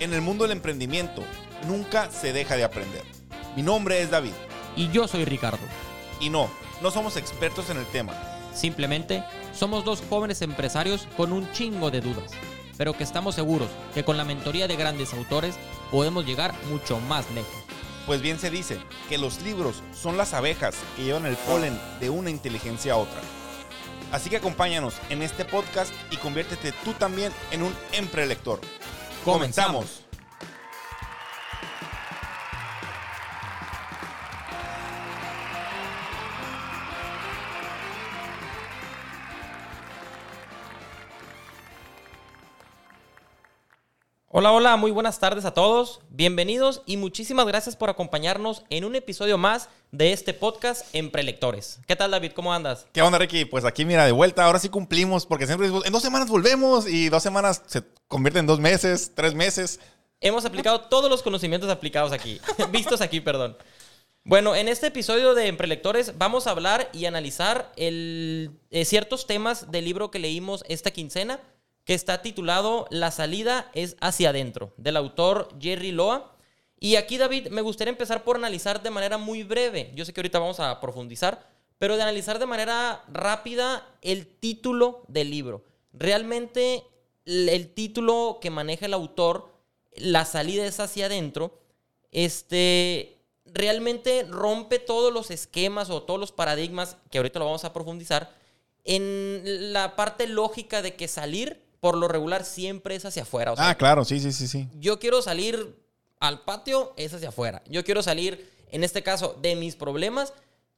En el mundo del emprendimiento nunca se deja de aprender. Mi nombre es David. Y yo soy Ricardo. Y no, no somos expertos en el tema. Simplemente somos dos jóvenes empresarios con un chingo de dudas, pero que estamos seguros que con la mentoría de grandes autores podemos llegar mucho más lejos. Pues bien se dice que los libros son las abejas que llevan el polen de una inteligencia a otra. Así que acompáñanos en este podcast y conviértete tú también en un emprelector. Comenzamos. Hola, hola, muy buenas tardes a todos. Bienvenidos y muchísimas gracias por acompañarnos en un episodio más de este podcast en Prelectores. ¿Qué tal, David? ¿Cómo andas? ¿Qué onda, Ricky? Pues aquí, mira, de vuelta. Ahora sí cumplimos, porque siempre en dos semanas volvemos y dos semanas se convierte en dos meses, tres meses. Hemos aplicado todos los conocimientos aplicados aquí, vistos aquí, perdón. Bueno, en este episodio de Prelectores vamos a hablar y analizar el, eh, ciertos temas del libro que leímos esta quincena que está titulado La salida es hacia adentro, del autor Jerry Loa. Y aquí, David, me gustaría empezar por analizar de manera muy breve. Yo sé que ahorita vamos a profundizar, pero de analizar de manera rápida el título del libro. Realmente el título que maneja el autor, La salida es hacia adentro, este, realmente rompe todos los esquemas o todos los paradigmas, que ahorita lo vamos a profundizar, en la parte lógica de que salir por lo regular siempre es hacia afuera. ah, claro, sí, sí, sí, sí. Yo quiero salir al patio, es hacia afuera. Yo quiero salir, en este caso, de mis problemas,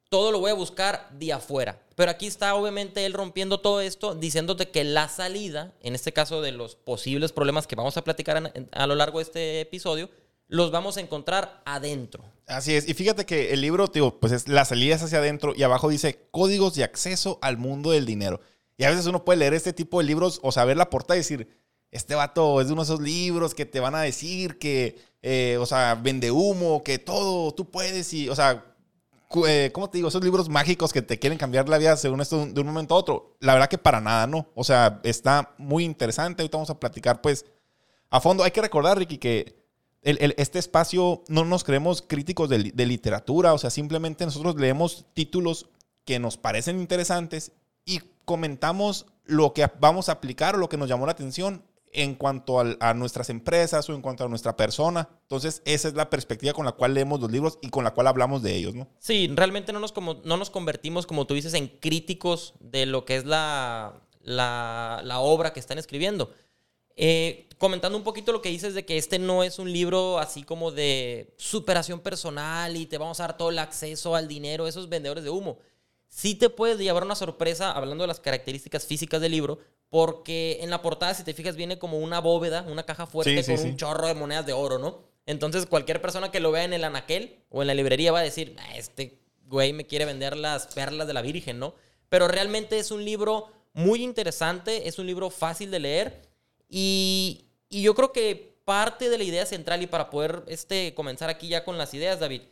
todo lo voy a buscar de afuera. Pero aquí está obviamente él rompiendo todo esto, diciéndote que la salida, en este caso de los posibles problemas que vamos a platicar a lo largo de este episodio, los vamos a encontrar adentro. Así es. Y fíjate que el libro, tío, pues es la salida es hacia adentro y abajo dice códigos de acceso al mundo del dinero. Y a veces uno puede leer este tipo de libros o saber la portada y decir, este vato es de uno de esos libros que te van a decir que, eh, o sea, vende humo, que todo, tú puedes y, o sea, eh, ¿cómo te digo? Esos libros mágicos que te quieren cambiar la vida según esto de un momento a otro. La verdad que para nada, ¿no? O sea, está muy interesante. Ahorita vamos a platicar, pues, a fondo. Hay que recordar, Ricky, que este espacio no nos creemos críticos de, literatura. O sea, simplemente nosotros leemos títulos que nos parecen interesantes comentamos lo que vamos a aplicar o lo que nos llamó la atención en cuanto a, nuestras empresas o en cuanto a nuestra persona. Entonces, esa es la perspectiva con la cual leemos los libros y con la cual hablamos de ellos, ¿no? Sí, realmente no nos, como, no nos convertimos, como tú dices, en críticos de lo que es la, la, obra que están escribiendo. Eh, comentando un poquito lo que dices de que este no es un libro así como de superación personal y te vamos a dar todo el acceso al dinero, esos vendedores de humo sí te puedes llevar una sorpresa hablando de las características físicas del libro, porque en la portada, si te fijas, viene como una bóveda, una caja fuerte con un chorro de monedas de oro, ¿no? Entonces, cualquier persona que lo vea en el anaquel o en la librería va a decir, ah, este güey me quiere vender las perlas de la Virgen, ¿no? Pero realmente es un libro muy interesante, es un libro fácil de leer y, y yo creo que parte de la idea central y para poder este, comenzar aquí ya con las ideas, David,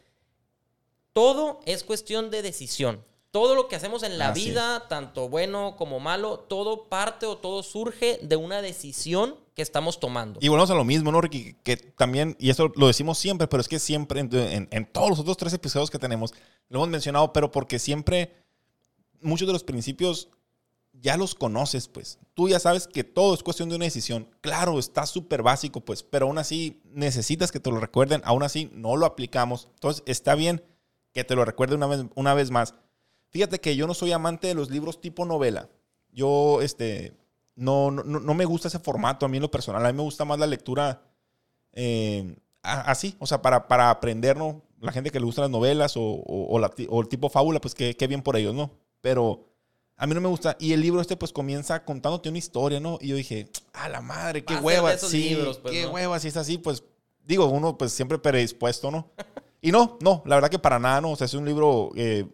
todo es cuestión de decisión. Todo lo que hacemos en la vida, tanto bueno como malo, todo parte o todo surge de una decisión que estamos tomando. Y volvemos a lo mismo, ¿no, Ricky? Que también, y eso lo decimos siempre, pero es que siempre, en, todos los otros tres episodios que tenemos, lo hemos mencionado, pero porque siempre muchos de los principios ya los conoces, pues. Tú ya sabes que todo es cuestión de una decisión. Claro, está súper básico, pues, pero aún así necesitas que te lo recuerden, aún así no lo aplicamos. Entonces, está bien que te lo recuerde una vez, una vez más Fíjate que yo no soy amante de los libros tipo novela. Yo, este, no, no, me gusta ese formato a mí en lo personal. A mí me gusta más la lectura eh, así, o sea, para, para aprender, ¿no? La gente que le gustan las novelas o, o, el tipo fábula, pues qué, bien por ellos, ¿no? Pero a mí no me gusta. Y el libro este, pues comienza contándote una historia, ¿no? Y yo dije, a la madre, qué hueva. Sí, libros, pues, qué hueva, si es así, pues digo, uno pues siempre predispuesto, ¿no? y no, no, la verdad que para nada, ¿no? O sea, es un libro eh,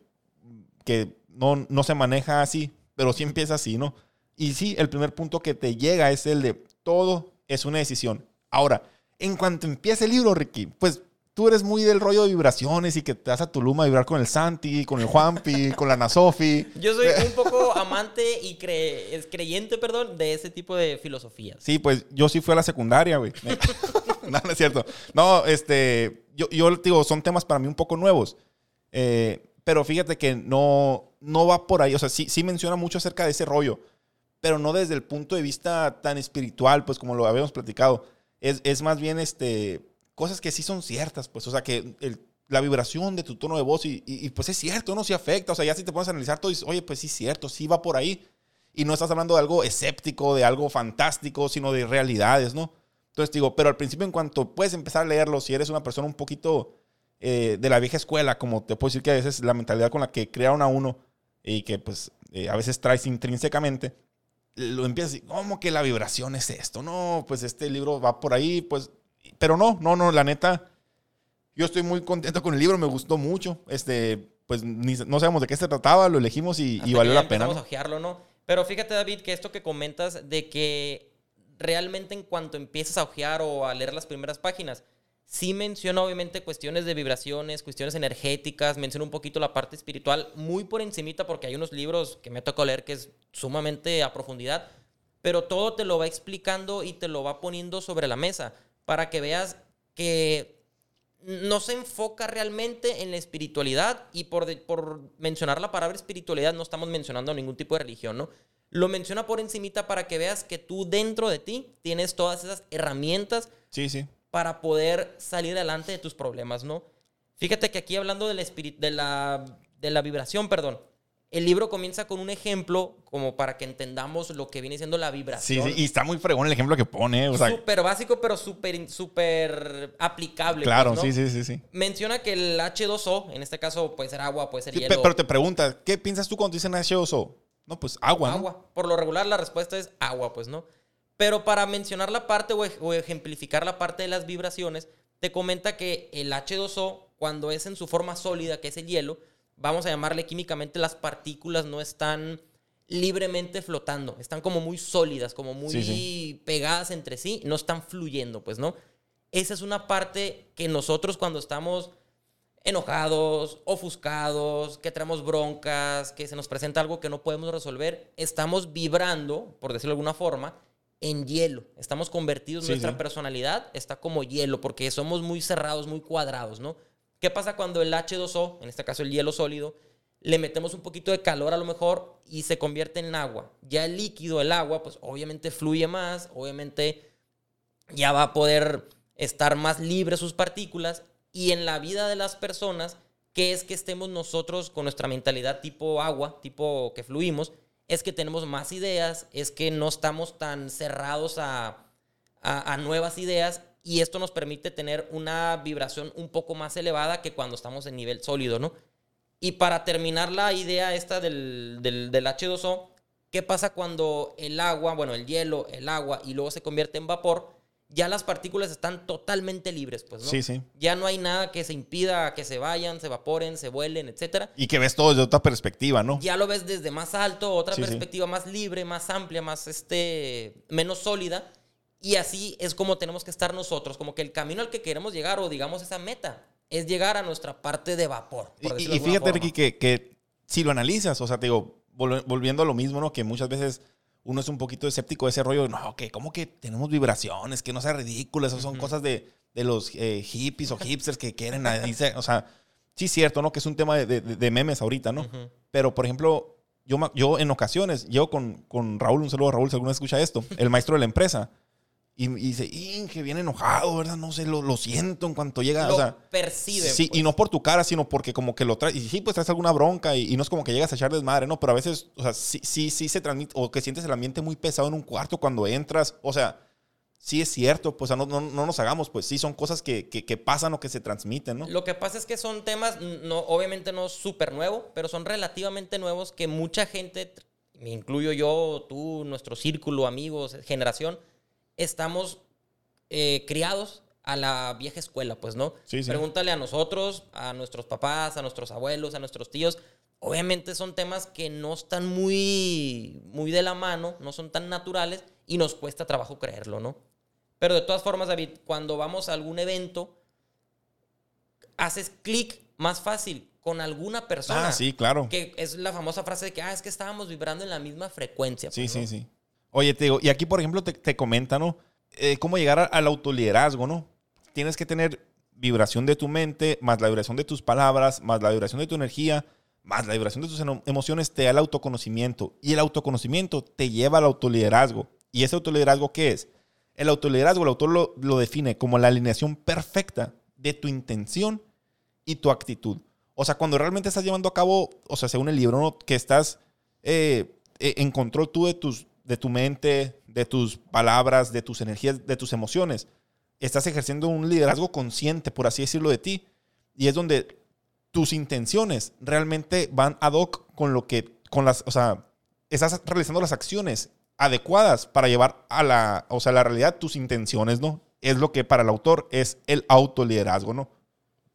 que no, no se maneja así, pero sí empieza así, ¿no? Y sí, el primer punto que te llega es el de todo es una decisión. Ahora, en cuanto empiece el libro, Ricky, pues tú eres muy del rollo de vibraciones y que te das a Tuluma a vibrar con el Santi, con el Juanpi, con la Nasofi. Yo soy un poco amante y creyente, perdón, de ese tipo de filosofías. Sí, pues yo sí fui a la secundaria, güey. no, no es cierto. No, este, yo, yo digo, son temas para mí un poco nuevos. Eh, pero fíjate que no, no va por ahí. O sea, sí, sí menciona mucho acerca de ese rollo, pero no desde el punto de vista tan espiritual, pues como lo habíamos platicado. Es, es más bien este, cosas que sí son ciertas, pues. O sea, que la vibración de tu tono de voz y, y, pues es cierto, no se afecta. O sea, ya si te pones a analizar todo, dices, oye, pues sí es cierto, sí va por ahí. Y no estás hablando de algo escéptico, de algo fantástico, sino de realidades, ¿no? Entonces digo, pero al principio en cuanto puedes empezar a leerlo, si eres una persona un poquito eh, de la vieja escuela, como te puedo decir que a veces la mentalidad con la que crearon a uno y que pues eh, a veces traes intrínsecamente, lo empiezas decir, ¿cómo que la vibración es esto? No, pues este libro va por ahí, pues, pero no, no, no, la neta, yo estoy muy contento con el libro, me gustó mucho, este, pues no sabemos de qué se trataba, lo elegimos y, y valió la pena. Vamos a ojearlo, ¿no? Pero fíjate, David, que esto que comentas de que realmente en cuanto empiezas a ojear o a leer las primeras páginas, sí menciona obviamente cuestiones de vibraciones, cuestiones energéticas, menciona un poquito la parte espiritual, muy por encimita porque hay unos libros que me tocado leer que es sumamente a profundidad, pero todo te lo va explicando y te lo va poniendo sobre la mesa para que veas que no se enfoca realmente en la espiritualidad y por, por mencionar la palabra espiritualidad no estamos mencionando ningún tipo de religión, ¿no? Lo menciona por encimita para que veas que tú dentro de ti tienes todas esas herramientas sí, sí. Para poder salir adelante de tus problemas, ¿no? Fíjate que aquí hablando de la, de la, de la vibración, perdón, el libro comienza con un ejemplo como para que entendamos lo que viene siendo la vibración. Sí, sí, y está muy fregón el ejemplo que pone. O súper básico, pero súper super aplicable. Pues, claro, sí, sí, sí, sí. Menciona que el H2O, en este caso puede ser agua, puede ser hielo. Pero te pregunta, ¿qué piensas tú cuando dicen H2O? No, pues agua. Agua. Por lo regular la respuesta es agua, pues, ¿no? Pero para mencionar la parte o ejemplificar la parte de las vibraciones, te comenta que el H2O, cuando es en su forma sólida, que es el hielo, vamos a llamarle químicamente, las partículas no están libremente flotando, están como muy sólidas, como muy pegadas entre sí, no están fluyendo, pues, ¿no? Esa es una parte que nosotros cuando estamos enojados, ofuscados, que tenemos broncas, que se nos presenta algo que no podemos resolver, estamos vibrando, por decirlo de alguna forma, en hielo. Estamos convertidos, nuestra personalidad está como hielo, porque somos muy cerrados, muy cuadrados, ¿no? ¿Qué pasa cuando el H2O, en este caso el hielo sólido, le metemos un poquito de calor a lo mejor y se convierte en agua? Ya el líquido, el agua, pues obviamente fluye más, obviamente ya va a poder estar más libre sus partículas y en la vida de las personas, ¿qué es que estemos nosotros con nuestra mentalidad tipo agua, tipo que fluimos? Es que tenemos más ideas, es que no estamos tan cerrados a, a, nuevas ideas y esto nos permite tener una vibración un poco más elevada que cuando estamos en nivel sólido, ¿no? Y para terminar la idea esta del, del, H2O, ¿qué pasa cuando el agua, bueno, el hielo, el agua y luego se convierte en vapor? Ya las partículas están totalmente libres, pues, ¿no? Sí, sí. Ya no hay nada que se impida que se vayan, se evaporen, se vuelen, etcétera. Y que ves todo desde otra perspectiva, ¿no? Ya lo ves desde más alto, otra perspectiva más libre, más amplia, más, este, menos sólida. Y así es como tenemos que estar nosotros, como que el camino al que queremos llegar o digamos esa meta es llegar a nuestra parte de vapor. y, fíjate, Ricky, que, que, si lo analizas, o sea, te digo, volviendo a lo mismo, ¿no? Que muchas veces uno es un poquito escéptico de ese rollo, no, que como que tenemos vibraciones, que no sea ridículo, esas son cosas de, de los eh, hippies o hipsters que quieren, o sea, sí es cierto, ¿no? Que es un tema de, de, memes ahorita, ¿no? Pero, por ejemplo, yo, yo en ocasiones, yo con, con Raúl, un saludo a Raúl si alguno escucha esto, el maestro de la empresa, y, dice, Inge, viene enojado, ¿verdad? No sé, lo, lo siento en cuanto llega. Lo o sea, percibe. Sí, y pues. no por tu cara, sino porque como que lo traes. Y sí, pues traes alguna bronca y, no es como que llegas a echar desmadre, ¿no? Pero a veces, o sea, sí, sí, sí se transmite, o que sientes el ambiente muy pesado en un cuarto cuando entras. O sea, sí es cierto, pues no, no, no, nos hagamos, pues sí, son cosas que, que, que, pasan o que se transmiten, ¿no? Lo que pasa es que son temas, no, obviamente no súper nuevos, pero son relativamente nuevos que mucha gente, me incluyo yo, tú, nuestro círculo, amigos, generación, estamos eh, criados a la vieja escuela, pues, ¿no? Pregúntale a nosotros, a nuestros papás, a nuestros abuelos, a nuestros tíos. Obviamente son temas que no están muy, muy de la mano, no son tan naturales y nos cuesta trabajo creerlo, ¿no? Pero de todas formas, David, cuando vamos a algún evento, haces clic más fácil con alguna persona. Ah, sí, claro. Que es la famosa frase de que, ah, es que estábamos vibrando en la misma frecuencia. sí, pues, sí, sí. Oye, te digo, y aquí, por ejemplo, te, te comenta, ¿no? Eh, cómo llegar al autoliderazgo, ¿no? tienes que tener vibración de tu mente, más la vibración de tus palabras, más la vibración de tu energía, más la vibración de tus emociones, te da el autoconocimiento. Y el autoconocimiento te lleva al autoliderazgo. ¿Y ese autoliderazgo qué es? El autoliderazgo, el autor lo, lo define como la alineación perfecta de tu intención y tu actitud. O sea, cuando realmente estás llevando a cabo, o sea, según el libro, que estás eh, eh, en control tú de, tus, de tu mente, de tus palabras, de tus energías, de tus emociones. Estás ejerciendo un liderazgo consciente, por así decirlo, de ti. Y es donde tus intenciones realmente van ad hoc con lo que, con las, o sea, estás realizando las acciones adecuadas para llevar a la, o sea, la realidad tus intenciones, ¿no? Es lo que para el autor es el autoliderazgo, ¿no?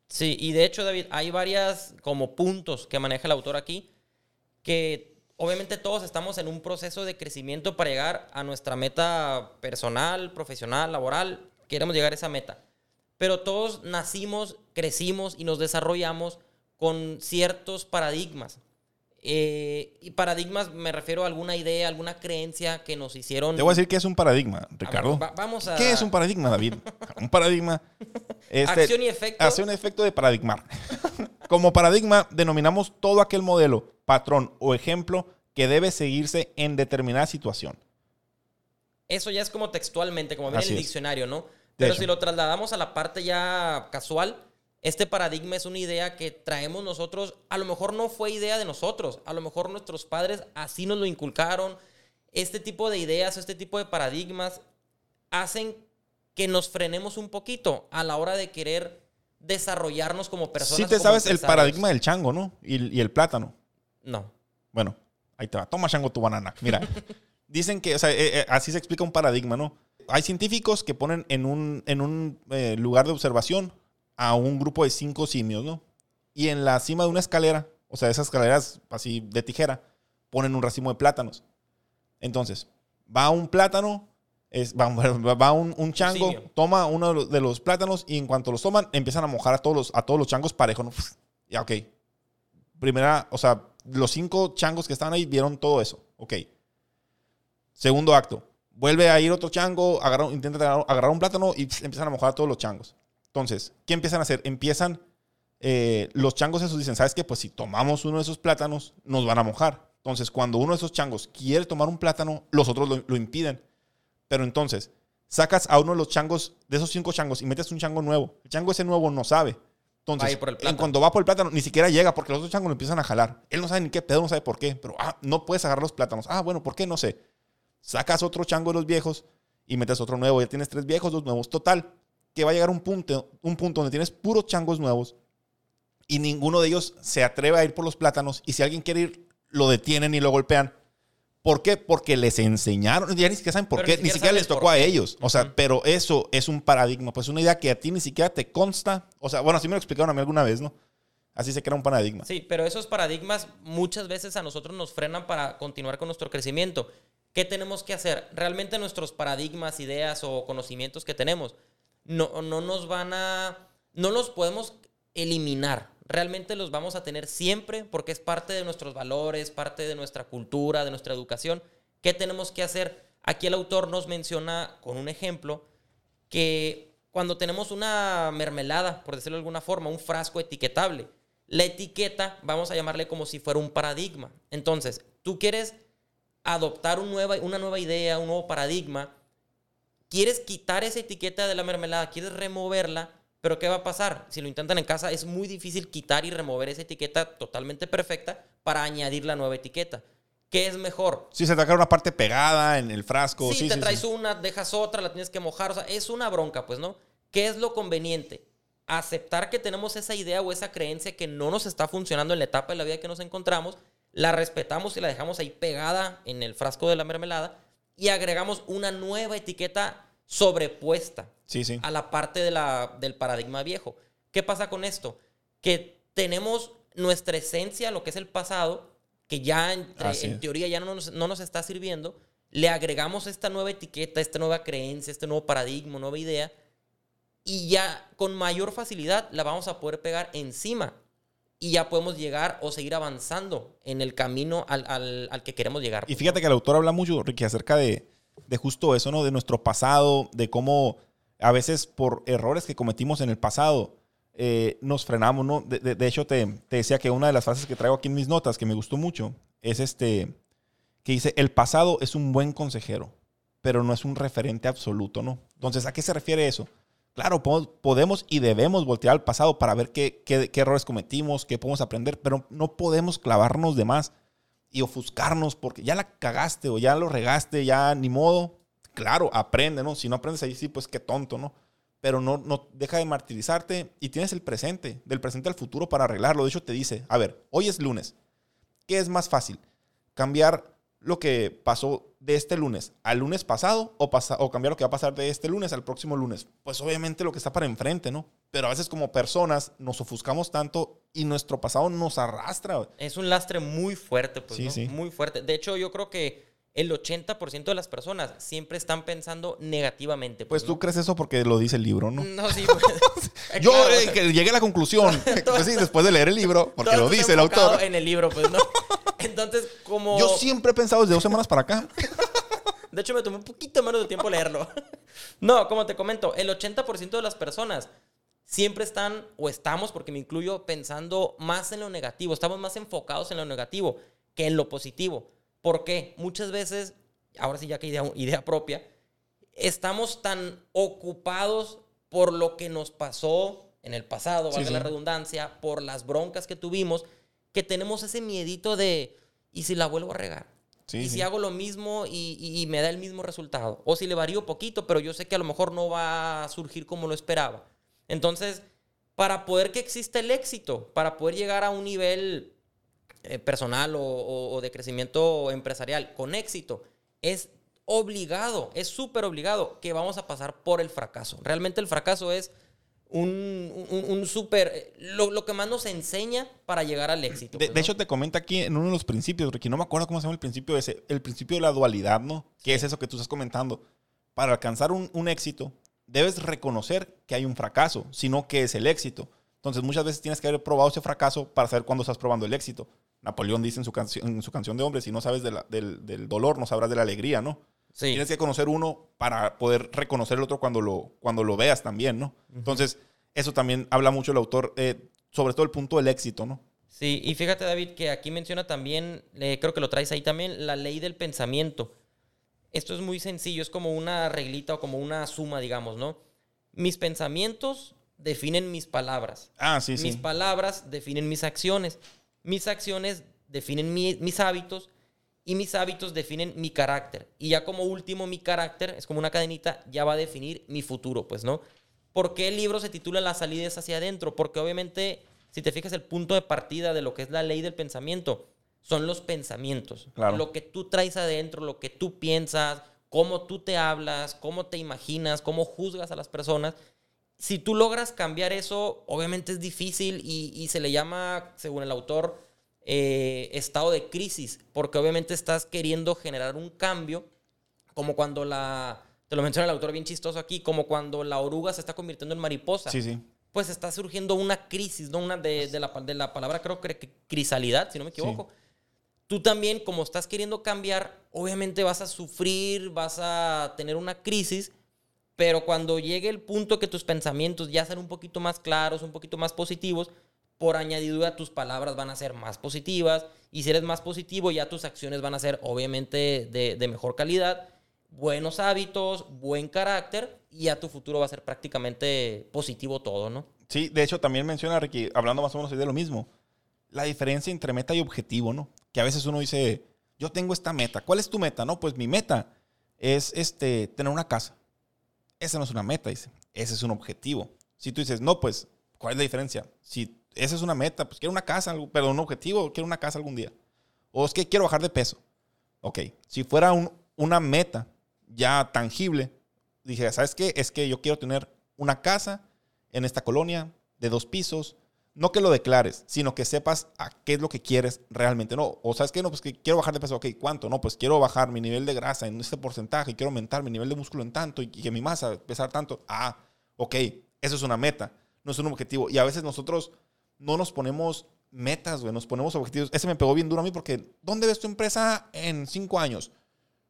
Sí, y de hecho, David, hay varias como puntos que maneja el autor aquí que obviamente todos estamos en un proceso de crecimiento para llegar a nuestra meta personal, profesional, laboral. Queremos llegar a esa meta. Pero todos nacimos, crecimos y nos desarrollamos con ciertos paradigmas. Eh, y paradigmas me refiero a alguna idea, alguna creencia que nos hicieron. Te voy a decir qué es un paradigma, Ricardo. vamos a... ¿Qué es un paradigma, David? un paradigma. Este, acción y efecto. Hace un efecto de paradigmar. Como paradigma, denominamos todo aquel modelo, patrón o ejemplo que debe seguirse en determinada situación. Eso ya es como textualmente, como viene en el diccionario, ¿no? Pero si lo trasladamos a la parte ya casual, este paradigma es una idea que traemos nosotros, a lo mejor no fue idea de nosotros, a lo mejor nuestros padres así nos lo inculcaron. Este tipo de ideas, este tipo de paradigmas hacen que nos frenemos un poquito a la hora de querer desarrollarnos como personas. Sí te sabes el paradigma del chango, ¿no? Y, el plátano. No. Bueno, ahí te va. Toma chango tu banana. Mira, dicen que, o sea, eh, eh, así se explica un paradigma, ¿no? Hay científicos que ponen en un, en un eh, lugar de observación a un grupo de cinco simios, ¿no? Y en la cima de una escalera, o sea, esas escaleras así de tijera, ponen un racimo de plátanos. Entonces, va un plátano, es, va, va un, un, chango, toma uno de los, plátanos y en cuanto los toman, empiezan a mojar a todos los, a todos los changos parejos. ¿no? Ya, ok. Primera, o sea, los cinco changos que estaban ahí vieron todo eso. Ok. Segundo acto. Vuelve a ir otro chango, intenta agarrar, un plátano y empiezan a mojar a todos los changos. Entonces, ¿qué empiezan a hacer? Empiezan, eh, los changos esos dicen, ¿sabes qué? Pues si tomamos uno de esos plátanos, nos van a mojar. Entonces, cuando uno de esos changos quiere tomar un plátano, los otros lo, impiden. Pero entonces, sacas a uno de los changos, de esos cinco changos, y metes un chango nuevo. El chango ese nuevo no sabe. Entonces, en cuando va por el plátano, ni siquiera llega porque los otros changos lo empiezan a jalar. Él no sabe ni qué pedo, no sabe por qué. Pero, ah, no puedes agarrar los plátanos. Ah, bueno, ¿por qué? No sé. Sacas otro chango de los viejos y metes otro nuevo. Ya tienes tres viejos, dos nuevos. Total, que va a llegar un punto, un punto donde tienes puros changos nuevos y ninguno de ellos se atreve a ir por los plátanos y si alguien quiere ir, lo detienen y lo golpean. ¿Por qué? Porque les enseñaron, ya ni siquiera saben por qué, ni siquiera, les tocó a ellos. O sea, pero eso es un paradigma, pues una idea que a ti ni siquiera te consta. O sea, bueno, así me lo explicaron a mí alguna vez, ¿no? Así se crea un paradigma. Sí, pero esos paradigmas muchas veces a nosotros nos frenan para continuar con nuestro crecimiento. ¿Qué tenemos que hacer? Realmente nuestros paradigmas, ideas o conocimientos que tenemos no, no nos van a, no los podemos eliminar. Realmente los vamos a tener siempre porque es parte de nuestros valores, parte de nuestra cultura, de nuestra educación. ¿Qué tenemos que hacer? Aquí el autor nos menciona con un ejemplo que cuando tenemos una mermelada, por decirlo de alguna forma, un frasco etiquetable, la etiqueta vamos a llamarle como si fuera un paradigma. Entonces, tú quieres adoptar una nueva idea, un nuevo paradigma, quieres quitar esa etiqueta de la mermelada, quieres removerla, pero ¿qué va a pasar? Si lo intentan en casa, es muy difícil quitar y remover esa etiqueta totalmente perfecta para añadir la nueva etiqueta. ¿Qué es mejor? Si se te queda una parte pegada en el frasco. Sí, te traes una, dejas otra, la tienes que mojar. O sea, es una bronca, pues, ¿no? ¿Qué es lo conveniente? Aceptar que tenemos esa idea o esa creencia que no nos está funcionando en la etapa de la vida que nos encontramos, la respetamos y la dejamos ahí pegada en el frasco de la mermelada, y agregamos una nueva etiqueta sobrepuesta a la parte de la, del paradigma viejo. ¿Qué pasa con esto? Que tenemos nuestra esencia, lo que es el pasado, que ya en teoría ya no nos, no nos, está sirviendo, le agregamos esta nueva etiqueta, esta nueva creencia, este nuevo paradigma, nueva idea, y ya con mayor facilidad la vamos a poder pegar encima y ya podemos llegar o seguir avanzando en el camino al, que queremos llegar. Y fíjate que el autor habla mucho, Ricky, acerca de, justo eso, ¿no? De nuestro pasado, de cómo a veces por errores que cometimos en el pasado, eh, nos frenamos, ¿no? De, de, hecho, te, te, decía que una de las frases que traigo aquí en mis notas, que me gustó mucho, es este, que dice, el pasado es un buen consejero, pero no es un referente absoluto, ¿no? Entonces, ¿a qué se refiere eso? Claro, podemos y debemos voltear al pasado para ver qué, errores cometimos, qué podemos aprender, pero no podemos clavarnos de más y ofuscarnos porque ya la cagaste o ya lo regaste, ya ni modo. Claro, aprende, ¿no? Si no aprendes ahí, sí, pues qué tonto, ¿no? Pero no, no deja de martirizarte y tienes el presente, del presente al futuro para arreglarlo. De hecho, te dice, a ver, hoy es lunes. ¿Qué es más fácil? ¿Cambiar lo que pasó de este lunes al lunes pasado o, o cambiar lo que va a pasar de este lunes al próximo lunes? Pues obviamente lo que está para enfrente, ¿no? Pero a veces como personas nos ofuscamos tanto y nuestro pasado nos arrastra. Es un lastre muy fuerte, pues, sí, sí. Muy fuerte. De hecho, yo creo que el 80% de las personas siempre están pensando negativamente. Pues, pues tú crees eso porque lo dice el libro, ¿no? No, sí. Pues, yo eh, que llegué a la conclusión. pues sí, después de leer el libro, porque lo dice el autor. En el libro, pues no. Entonces, como. Yo siempre he pensado desde dos semanas para acá. De hecho, me tomó un poquito menos de tiempo leerlo. No, como te comento, el 80% de las personas siempre están, o estamos, porque me incluyo, pensando más en lo negativo. Estamos más enfocados en lo negativo que en lo positivo. ¿Por qué? Muchas veces, ahora sí ya que idea, idea propia, estamos tan ocupados por lo que nos pasó en el pasado, valga la redundancia, por las broncas que tuvimos, que tenemos ese miedito de, ¿y si la vuelvo a regar? ¿Y si hago lo mismo y, me da el mismo resultado? O si le varío poquito, pero yo sé que a lo mejor no va a surgir como lo esperaba. Entonces, para poder que exista el éxito, para poder llegar a un nivel eh, personal o, de crecimiento empresarial con éxito, es obligado, es súper obligado que vamos a pasar por el fracaso. Realmente el fracaso es un, un, súper, eh, lo, que más nos enseña para llegar al éxito. De, pues, hecho, te comenta aquí en uno de los principios, porque no me acuerdo cómo se llama el principio ese, el principio de la dualidad, ¿no? ¿Qué es eso que tú estás comentando? Para alcanzar un, un éxito, debes reconocer que hay un fracaso, sino que es el éxito. Entonces, muchas veces tienes que haber probado ese fracaso para saber cuándo estás probando el éxito. Napoleón dice en su, canción, en su canción de hombre, si no sabes del, del, dolor, no sabrás de la alegría, ¿no? Tienes que conocer uno para poder reconocer el otro cuando lo, cuando lo veas también, ¿no? Entonces, eso también habla mucho el autor, eh, sobre todo el punto del éxito, ¿no? Sí, y fíjate David que aquí menciona también, creo que lo traes ahí también, la ley del pensamiento. Esto es muy sencillo, es como una reglita o como una suma, digamos, ¿no? Mis pensamientos definen mis palabras. Ah, sí, sí. Mis palabras definen mis acciones. Mis acciones definen mis hábitos y mis hábitos definen mi carácter. Y ya como último, mi carácter, es como una cadenita, ya va a definir mi futuro, pues, ¿no? ¿Por qué el libro se titula Las salidas hacia adentro? Porque obviamente, si te fijas, el punto de partida de lo que es la ley del pensamiento son los pensamientos. Lo que tú traes adentro, lo que tú piensas, cómo tú te hablas, cómo te imaginas, cómo juzgas a las personas. Si tú logras cambiar eso, obviamente es difícil y, se le llama, según el autor, eh, estado de crisis, porque obviamente estás queriendo generar un cambio, como cuando la, te lo menciona el autor bien chistoso aquí, como cuando la oruga se está convirtiendo en mariposa. Sí, sí. Pues está surgiendo una crisis, ¿no? Una de, la, de la, palabra, creo que crisalidad, si no me equivoco tú también, como estás queriendo cambiar, obviamente vas a sufrir, vas a tener una crisis, pero cuando llegue el punto que tus pensamientos ya sean un poquito más claros, un poquito más positivos, por añadidura tus palabras van a ser más positivas y si eres más positivo ya tus acciones van a ser obviamente de, de mejor calidad, buenos hábitos, buen carácter y ya tu futuro va a ser prácticamente positivo todo, ¿no? Sí, de hecho también menciona Ricky, hablando más o menos de lo mismo, la diferencia entre meta y objetivo, ¿no? que a veces uno dice, yo tengo esta meta. ¿Cuál es tu meta? No, pues mi meta es este, tener una casa. Esa no es una meta, dice. Ese es un objetivo. Si tú dices, no, pues, ¿cuál es la diferencia? Si esa es una meta, pues quiero una casa, pero un objetivo, quiero una casa algún día. O es que quiero bajar de peso. Ok, si fuera una meta ya tangible, dije, ¿sabes qué? Es que yo quiero tener una casa en esta colonia de dos pisos, no que lo declares, sino que sepas a qué es lo que quieres realmente. No, o sabes que no, pues que quiero bajar de peso, ok, ¿cuánto? No, pues quiero bajar mi nivel de grasa en este porcentaje, quiero aumentar mi nivel de músculo en tanto y que mi masa pesar tanto. Ah, ok, eso es una meta, no es un objetivo. Y a veces nosotros no nos ponemos metas, güey, nos ponemos objetivos. Ese me pegó bien duro a mí porque, ¿dónde ves tu empresa en cinco años?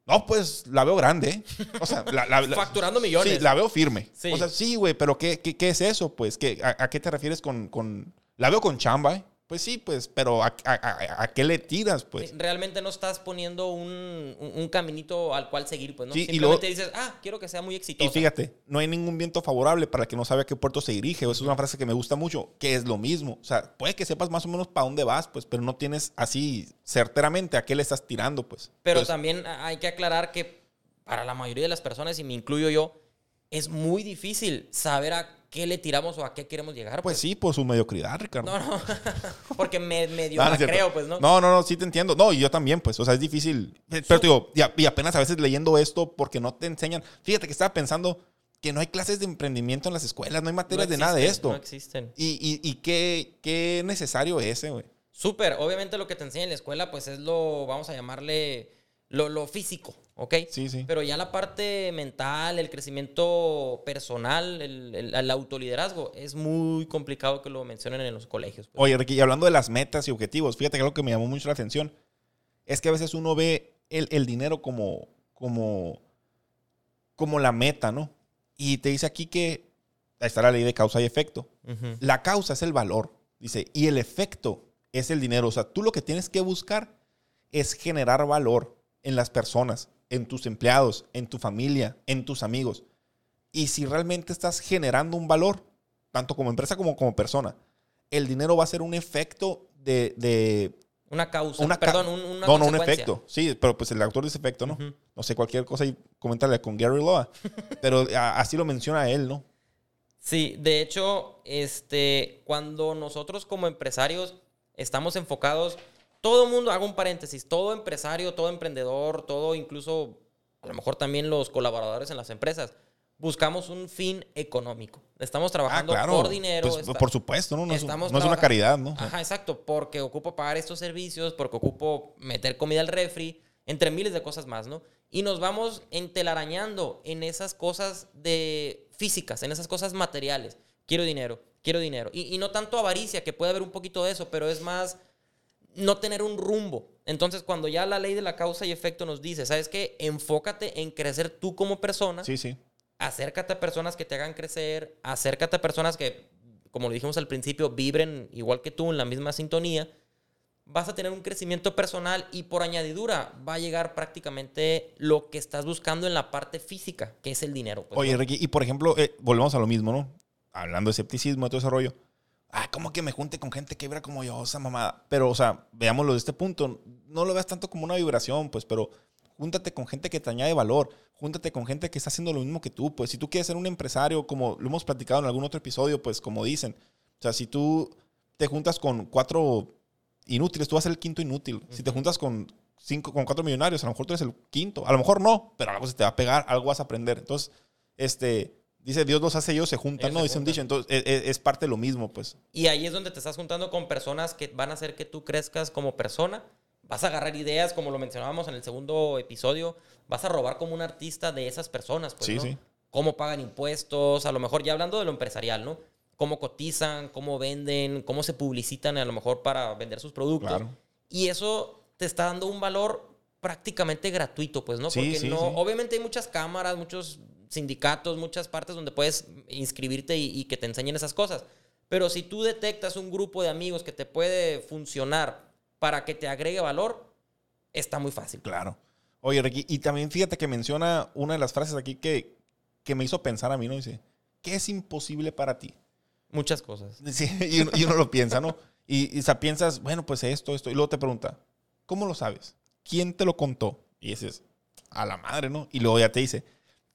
No, pues la veo grande. ¿eh? O sea, la, la- la- Facturando millones. Sí, la veo firme. Sí. O sea, sí, güey, pero ¿qué, qué, qué es eso? Pues, ¿qué, a, a qué te refieres con, con...? La veo con chamba, ¿eh? Pues sí, pues, pero ¿a, a- a- a qué le tiras, pues? Realmente no estás poniendo un, un- un caminito al cual seguir, pues, ¿no? Sí, y Simplemente luego- dices, ah, quiero que sea muy Y exitoso. fíjate, no hay ningún viento favorable para el que no sabe a qué puerto se dirige. Esa es una frase que me gusta mucho, que es lo mismo. O sea, puede que sepas más o menos para dónde vas, pues, pero no tienes así certeramente a qué le estás tirando, pues. Pero Entonces, también hay que aclarar que para la mayoría de las personas, y me incluyo yo, es muy difícil saber a qué le tiramos o a qué queremos llegar. Pues sí, por su mediocridad, Ricardo. No, no. Porque me, medio no la es cierto. creo, pues, ¿no? No, no, no, sí te entiendo. No, y yo también, pues, o sea, es difícil. Pero te digo, y, a- y apenas a veces leyendo esto porque no te enseñan. Fíjate que estaba pensando que no hay clases de emprendimiento en las escuelas, no hay materias No de nada de esto. No existen. y y, y qué, qué necesario es ese, güey. Súper. Obviamente lo que te enseña en la escuela, pues es lo, vamos a llamarle, lo, lo físico, ¿ok? Sí, sí. Pero ya la parte mental, el crecimiento personal, el, el- el autoliderazgo, es muy complicado que lo mencionen en los colegios. pues. Oye, Ricky, y hablando de las metas y objetivos, fíjate que algo que me llamó mucho la atención es que a veces uno ve el, el dinero como, como, como la meta, ¿no? Y te dice aquí que ahí está la ley de causa y efecto. La causa es el valor, dice, y el efecto es el dinero. O sea, tú lo que tienes que buscar es generar valor en las personas, en tus empleados, en tu familia, en tus amigos. Y si realmente estás generando un valor, tanto como empresa como como persona, el dinero va a ser un efecto de... de- Una causa. una ca- Perdón, un- una no, no, un efecto. Sí, pero pues el autor dice efecto, ¿no? Ujú. No sé, cualquier cosa y coméntale con Gary Loa. pero así lo menciona él, ¿no? Sí, de hecho, este, cuando nosotros como empresarios estamos enfocados, todo mundo, hago un paréntesis, todo empresario, todo emprendedor, todo incluso, a lo mejor también los colaboradores en las empresas, buscamos un fin económico. Estamos Ah, trabajando claro. por dinero. Pues, está- por supuesto, ¿no? No es, no es una caridad, ¿no? Ajá, exacto, porque ocupo pagar estos servicios, porque ocupo meter comida al refri, entre miles de cosas más, ¿no? Y nos vamos entelarañando en esas cosas de físicas, en esas cosas materiales. Quiero dinero, quiero dinero. Y, y no tanto avaricia, que puede haber un poquito de eso, pero es más no tener un rumbo. Entonces, cuando ya la ley de la causa y efecto nos dice, ¿sabes qué? Enfócate en crecer tú como persona Sí, sí. acércate a personas que te hagan crecer, acércate a personas que, como lo dijimos al principio, vibren igual que tú en la misma sintonía, vas a tener un crecimiento personal y por añadidura va a llegar prácticamente lo que estás buscando en la parte física, que es el dinero. pues, Oye, ¿no? Ricky, y por ejemplo, eh, volvemos a lo mismo, ¿no? Hablando de escepticismo y todo ese rollo. Ah, ¿cómo que me junte con gente que vibra como yo, esa mamada? Pero, o sea, veámoslo de este punto. No lo veas tanto como una vibración, pues, pero júntate con gente que te añade valor. Júntate con gente que está haciendo lo mismo que tú. Pues, si tú quieres ser un empresario, como lo hemos platicado en algún otro episodio, pues, como dicen. O sea, si tú te juntas con cuatro inútiles, tú vas a ser el quinto inútil. Si te juntas con cinco, con cuatro millonarios, a lo mejor tú eres el quinto. A lo mejor no, pero algo se te va a pegar, algo vas a aprender. Entonces, este, dice Dios los hace, ellos se juntan, Ellos ¿no? se Dice un dicho. Entonces, es, es- es parte de lo mismo, pues. Y ahí es donde te estás juntando con personas que van a hacer que tú crezcas como persona. Vas a agarrar ideas, como lo mencionábamos en el segundo episodio. Vas a robar como un artista de esas personas, pues, Sí, ¿no? sí. Cómo pagan impuestos, a lo mejor ya hablando de lo empresarial, ¿no? Cómo cotizan, cómo venden, cómo se publicitan a lo mejor para vender sus productos. Claro. Y eso te está dando un valor prácticamente gratuito, pues, ¿no? Sí, Porque sí, no, sí. obviamente hay muchas cámaras, muchos sindicatos, muchas partes donde puedes inscribirte y, y que te enseñen esas cosas. Pero si tú detectas un grupo de amigos que te puede funcionar para que te agregue valor, está muy fácil. Claro. Oye, Ricky, y también fíjate que menciona una de las frases aquí que, que me hizo pensar a mí, ¿no? Dice, ¿qué es imposible para ti? Muchas cosas. Sí, y, uno, y uno lo piensa, ¿no? Y, y, o sea, piensas, bueno, pues esto, esto. Y luego te pregunta, ¿cómo lo sabes? ¿Quién te lo contó? Y dices, a la madre, ¿no? Y luego ya te dice,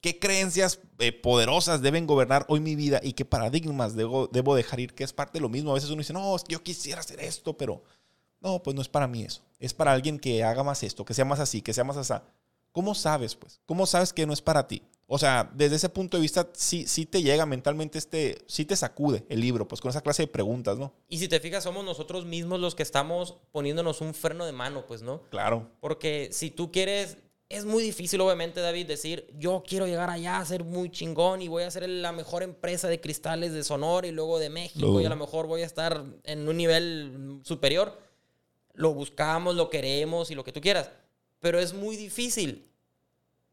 ¿qué creencias eh, poderosas deben gobernar hoy mi vida y qué paradigmas debo, debo dejar ir? Que es parte de lo mismo. A veces uno dice, no, yo quisiera hacer esto, pero no, pues no es para mí eso. Es para alguien que haga más esto, que sea más así, que sea más así. ¿Cómo sabes, pues? ¿Cómo sabes que no es para ti? O sea, desde ese punto de vista, sí, sí te llega mentalmente este, sí te sacude el libro, pues con esa clase de preguntas, ¿no? Y si te fijas, somos nosotros mismos los que estamos poniéndonos un freno de mano, pues, ¿no? Claro. Porque si tú quieres, es muy difícil, obviamente, David, decir, yo quiero llegar allá a ser muy chingón y voy a ser la mejor empresa de cristales de Sonora y luego de México y a lo mejor voy a estar en un nivel superior. Lo buscamos, lo queremos y lo que tú quieras. Pero es muy difícil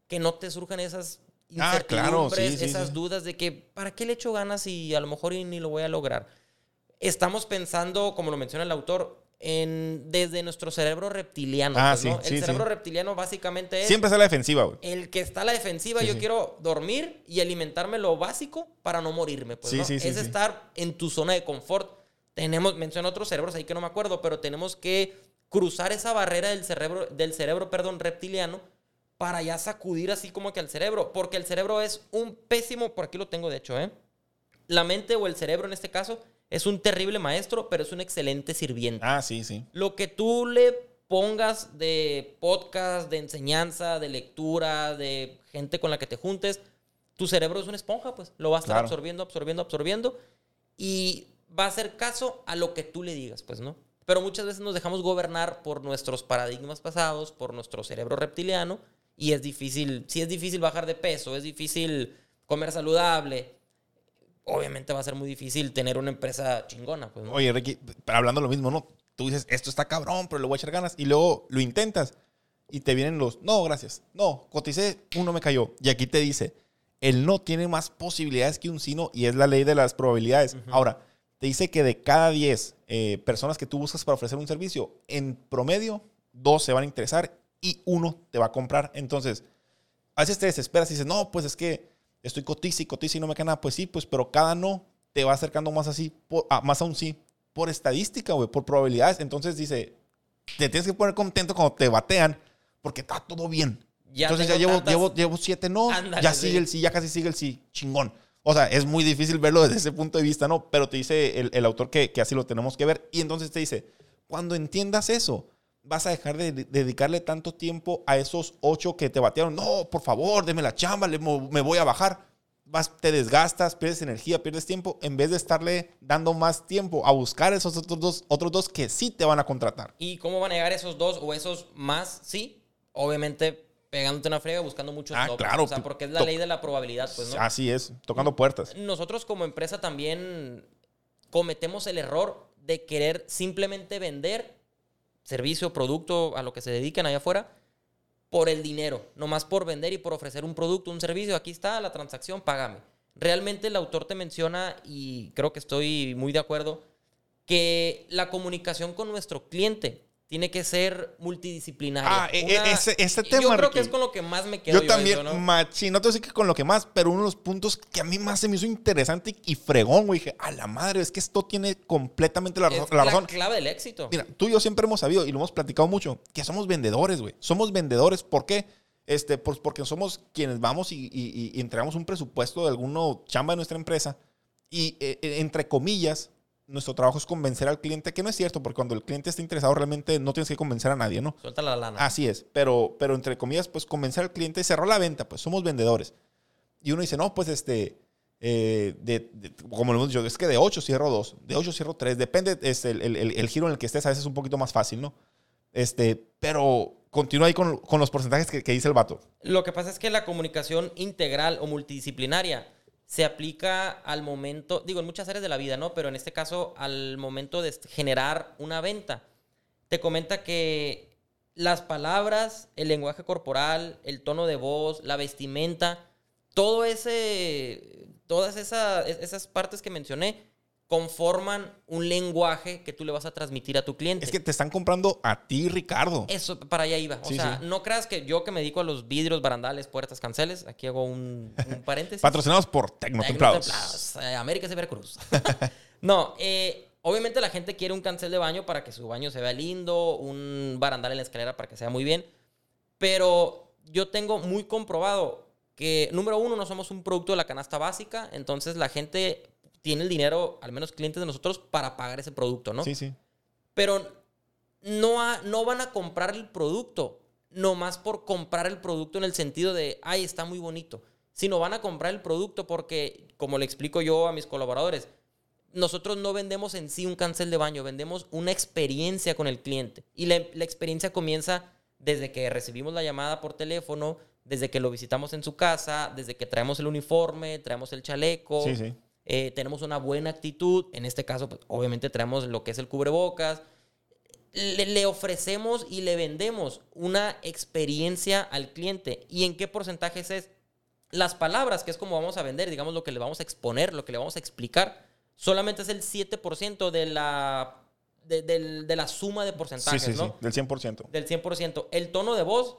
que no te surjan esas Ah, claro, sí, sí, esas sí. dudas de que, ¿para qué le echo ganas y a lo mejor ni lo voy a lograr? Estamos pensando, como lo menciona el autor, en, desde nuestro cerebro reptiliano. Ah, pues, sí, ¿no? sí, el cerebro sí. reptiliano básicamente es Siempre está a la defensiva, güey. el que está a la defensiva. Yo quiero dormir y alimentarme lo básico para no morirme. Pues, Sí, ¿no? sí, sí, es estar en tu zona de confort. Tenemos, menciona otros cerebros ahí que no me acuerdo, pero tenemos que cruzar esa barrera del cerebro, del cerebro, perdón, reptiliano para ya sacudir así como que al cerebro, porque el cerebro es un pésimo, por aquí lo tengo de hecho, ¿eh? La mente o el cerebro en este caso es un terrible maestro, pero es un excelente sirviente. Ah, sí, sí. Lo que tú le pongas de podcast, de enseñanza, de lectura, de gente con la que te juntes, tu cerebro es una esponja, pues lo va a estar Claro. absorbiendo, absorbiendo, absorbiendo y va a hacer caso a lo que tú le digas, pues, ¿no? Pero muchas veces nos dejamos gobernar por nuestros paradigmas pasados, por nuestro cerebro reptiliano y es difícil, si es difícil bajar de peso, es difícil comer saludable, obviamente va a ser muy difícil tener una empresa chingona, pues, ¿no? Oye, Ricky, pero hablando lo mismo, ¿no? Tú dices, esto está cabrón, pero le voy a echar ganas. Y luego lo intentas y te vienen los, no, gracias. No, coticé, uno me cayó. Y aquí te dice, el no tiene más posibilidades que un sí no y es la ley de las probabilidades. Ahora, te dice que de cada 10 eh, personas que tú buscas para ofrecer un servicio, en promedio, dos se van a interesar y uno te va a comprar. Entonces, a veces te desesperas y dices, no, pues es que estoy cotiza y cotiza y no me queda nada. Pues sí, pues, pero cada no te va acercando más así, por- a- más a un sí, por estadística, güey, por probabilidades. Entonces dice, te tienes que poner contento cuando te batean, porque está todo bien. Ya Entonces ya llevo, tantas- llevo, llevo siete no, Ándale, ya sí. sigue el sí, ya casi sigue el sí, chingón. O sea, es muy difícil verlo desde ese punto de vista, ¿no? Pero te dice el, el autor que, que así lo tenemos que ver. Y entonces te dice, cuando entiendas eso, vas a dejar de, de- dedicarle tanto tiempo a esos ocho que te batearon. No, por favor, deme la chamba, me voy a bajar. Vas, te desgastas, pierdes energía, pierdes tiempo, en vez de estarle dando más tiempo a buscar esos otros dos, otros dos que sí te van a contratar. ¿Y cómo van a llegar esos dos o esos más? Sí, obviamente pegándote una frega buscando muchos Ah, no, claro. O sea, porque es la ley de la probabilidad, pues, ¿no? Así es, tocando puertas. Nosotros como empresa también cometemos el error de querer simplemente vender servicio, producto, a lo que se dedican allá afuera, por el dinero, nomás por vender y por ofrecer un producto, un servicio. Aquí está la transacción, págame. Realmente el autor te menciona, y creo que estoy muy de acuerdo, que la comunicación con nuestro cliente tiene que ser multidisciplinaria. Ah, e- e- ese- ese tema, Yo creo Ricky. que es con lo que más me quedo. Yo también, eso, ¿no? machín, no te voy a decir que con lo que más, pero uno de los puntos que a mí más se me hizo interesante y fregón, güey, dije, a la madre, es que esto tiene completamente la, razón- Es la la razón. clave del éxito. Mira, tú y yo siempre hemos sabido y lo hemos platicado mucho, que somos vendedores, güey. Somos vendedores, ¿por qué? Este, pues porque somos quienes vamos y, y- y entregamos un presupuesto de alguno chamba de nuestra empresa y, eh, entre comillas, nuestro trabajo es convencer al cliente, que no es cierto, porque cuando el cliente está interesado realmente no tienes que convencer a nadie, ¿no? Suelta la lana. Así es, pero, pero entre comillas, pues convencer al cliente, cerró la venta, pues somos vendedores. Y uno dice, no, pues este, eh, de, de- como lo hemos dicho, es que de 8 cierro 2, de 8 cierro 3, depende, este, el, el- el- el giro en el que estés, a veces es un poquito más fácil, ¿no? Este, pero continúa ahí con, con los porcentajes que, que dice el vato. Lo que pasa es que la comunicación integral o multidisciplinaria se aplica al momento, digo, en muchas áreas de la vida, ¿no? Pero en este caso, al momento de generar una venta. Te comenta que las palabras, el lenguaje corporal, el tono de voz, la vestimenta, todo ese, todas esa- esas partes que mencioné conforman un lenguaje que tú le vas a transmitir a tu cliente. Es que te están comprando a ti, Ricardo. Eso, para allá iba. O Sí, sea, sí. no creas que yo que me dedico a los vidrios, barandales, puertas, canceles, aquí hago un, un paréntesis. Patrocinados por Tecnotemplados. Tecnotemplados, eh, América y Veracruz. no, eh, obviamente la gente quiere un cancel de baño para que su baño se vea lindo, un barandal en la escalera para que sea muy bien. Pero yo tengo muy comprobado que, número uno, no somos un producto de la canasta básica, entonces la gente tiene el dinero, al menos clientes de nosotros, para pagar ese producto, ¿no? Sí, sí. pero no, ha- no van a comprar el producto nomás por comprar el producto en el sentido de, ay, está muy bonito, sino van a comprar el producto porque, como le explico yo a mis colaboradores, nosotros no vendemos en sí un cancel de baño, vendemos una experiencia con el cliente. Y la, la experiencia comienza desde que recibimos la llamada por teléfono, desde que lo visitamos en su casa, desde que traemos el uniforme, traemos el chaleco, Sí, sí. Eh, tenemos una buena actitud. En este caso, pues, obviamente traemos lo que es el cubrebocas. le, le ofrecemos y le vendemos una experiencia al cliente. ¿Y en qué porcentajes es? Las palabras, que es como vamos a vender, digamos lo que le vamos a exponer, lo que le vamos a explicar, solamente es el 7% de la, de, del- de la suma de porcentajes, Sí, sí, ¿no? sí, del 100%. Del 100%. El tono de voz,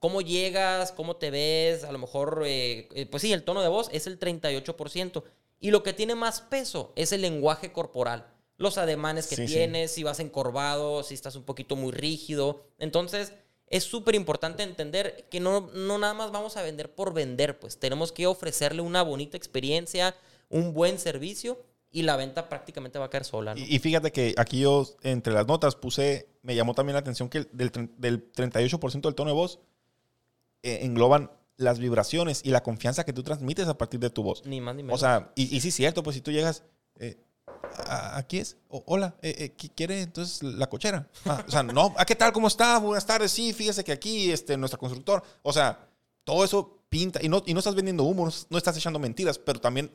cómo llegas, cómo te ves, a lo mejor, eh, eh, pues sí, el tono de voz es el 38%. Y lo que tiene más peso es el lenguaje corporal. Los ademanes que Sí, sí. tienes, si vas encorvado, si estás un poquito muy rígido. Entonces, es súper importante entender que no, no nada más vamos a vender por vender, pues tenemos que ofrecerle una bonita experiencia, un buen servicio y la venta prácticamente va a caer sola. ¿no? Y, y fíjate que aquí yo, entre las notas, puse, me llamó también la atención que el- del, del 38% del tono de voz eh, engloban las vibraciones y la confianza que tú transmites a partir de tu voz. Ni más ni menos. O sea, y, y sí es cierto, pues si tú llegas, eh, aquí es, O- hola, eh, eh, ¿qui- ¿quiere entonces la cochera? Ah, o sea, no, ¿a qué tal? ¿Cómo está? Buenas tardes, sí, fíjese que aquí, este, nuestro constructor, o sea, todo eso pinta, y no, y no estás vendiendo humo, no, no estás echando mentiras, pero también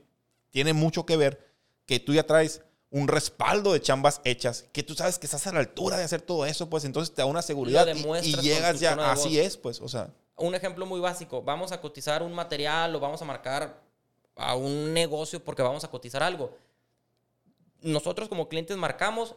tiene mucho que ver que tú ya traes un respaldo de chambas hechas, que tú sabes que estás a la altura de hacer todo eso, pues entonces te da una seguridad y- llegas ya, así voz. es, pues, o sea, un ejemplo muy básico, vamos a cotizar un material o vamos a marcar a un negocio porque vamos a cotizar algo. Nosotros como clientes marcamos,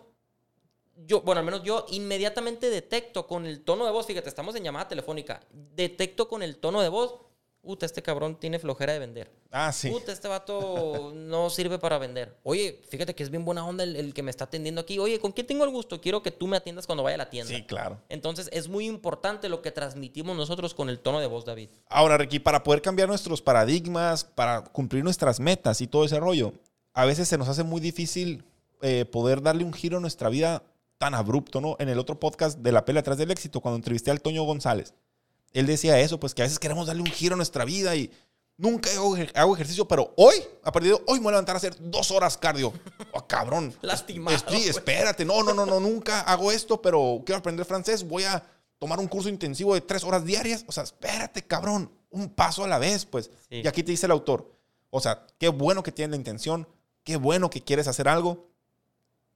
yo, bueno, al menos yo inmediatamente detecto con el tono de voz, fíjate, estamos en llamada telefónica, detecto con el tono de voz, puta, este cabrón tiene flojera de vender. ah, sí. Puta, este vato no sirve para vender. Oye, fíjate que es bien buena onda el, el que me está atendiendo aquí. Oye, ¿con quién tengo el gusto? Quiero que tú me atiendas cuando vaya a la tienda. Sí, claro. Entonces es muy importante lo que transmitimos nosotros con el tono de voz, David. Ahora, Ricky, para poder cambiar nuestros paradigmas, para cumplir nuestras metas y todo ese rollo, a veces se nos hace muy difícil eh, poder darle un giro a nuestra vida tan abrupto, ¿no? En el otro podcast de La Pelea Atrás del Éxito, cuando entrevisté al Toño González, él decía eso, pues que a veces queremos darle un giro a nuestra vida y nunca hago, ej- hago ejercicio, pero hoy, a partir de hoy, me voy a levantar a hacer dos horas cardio. Oh, cabrón. Lastimado, Sí, güey. espérate. No, no, no, no, nunca hago esto, pero quiero aprender francés. Voy a tomar un curso intensivo de tres horas diarias. O sea, espérate, cabrón. Un paso a la vez, pues. Sí. Y aquí te dice el autor. O sea, qué bueno que tienes la intención. Qué bueno que quieres hacer algo.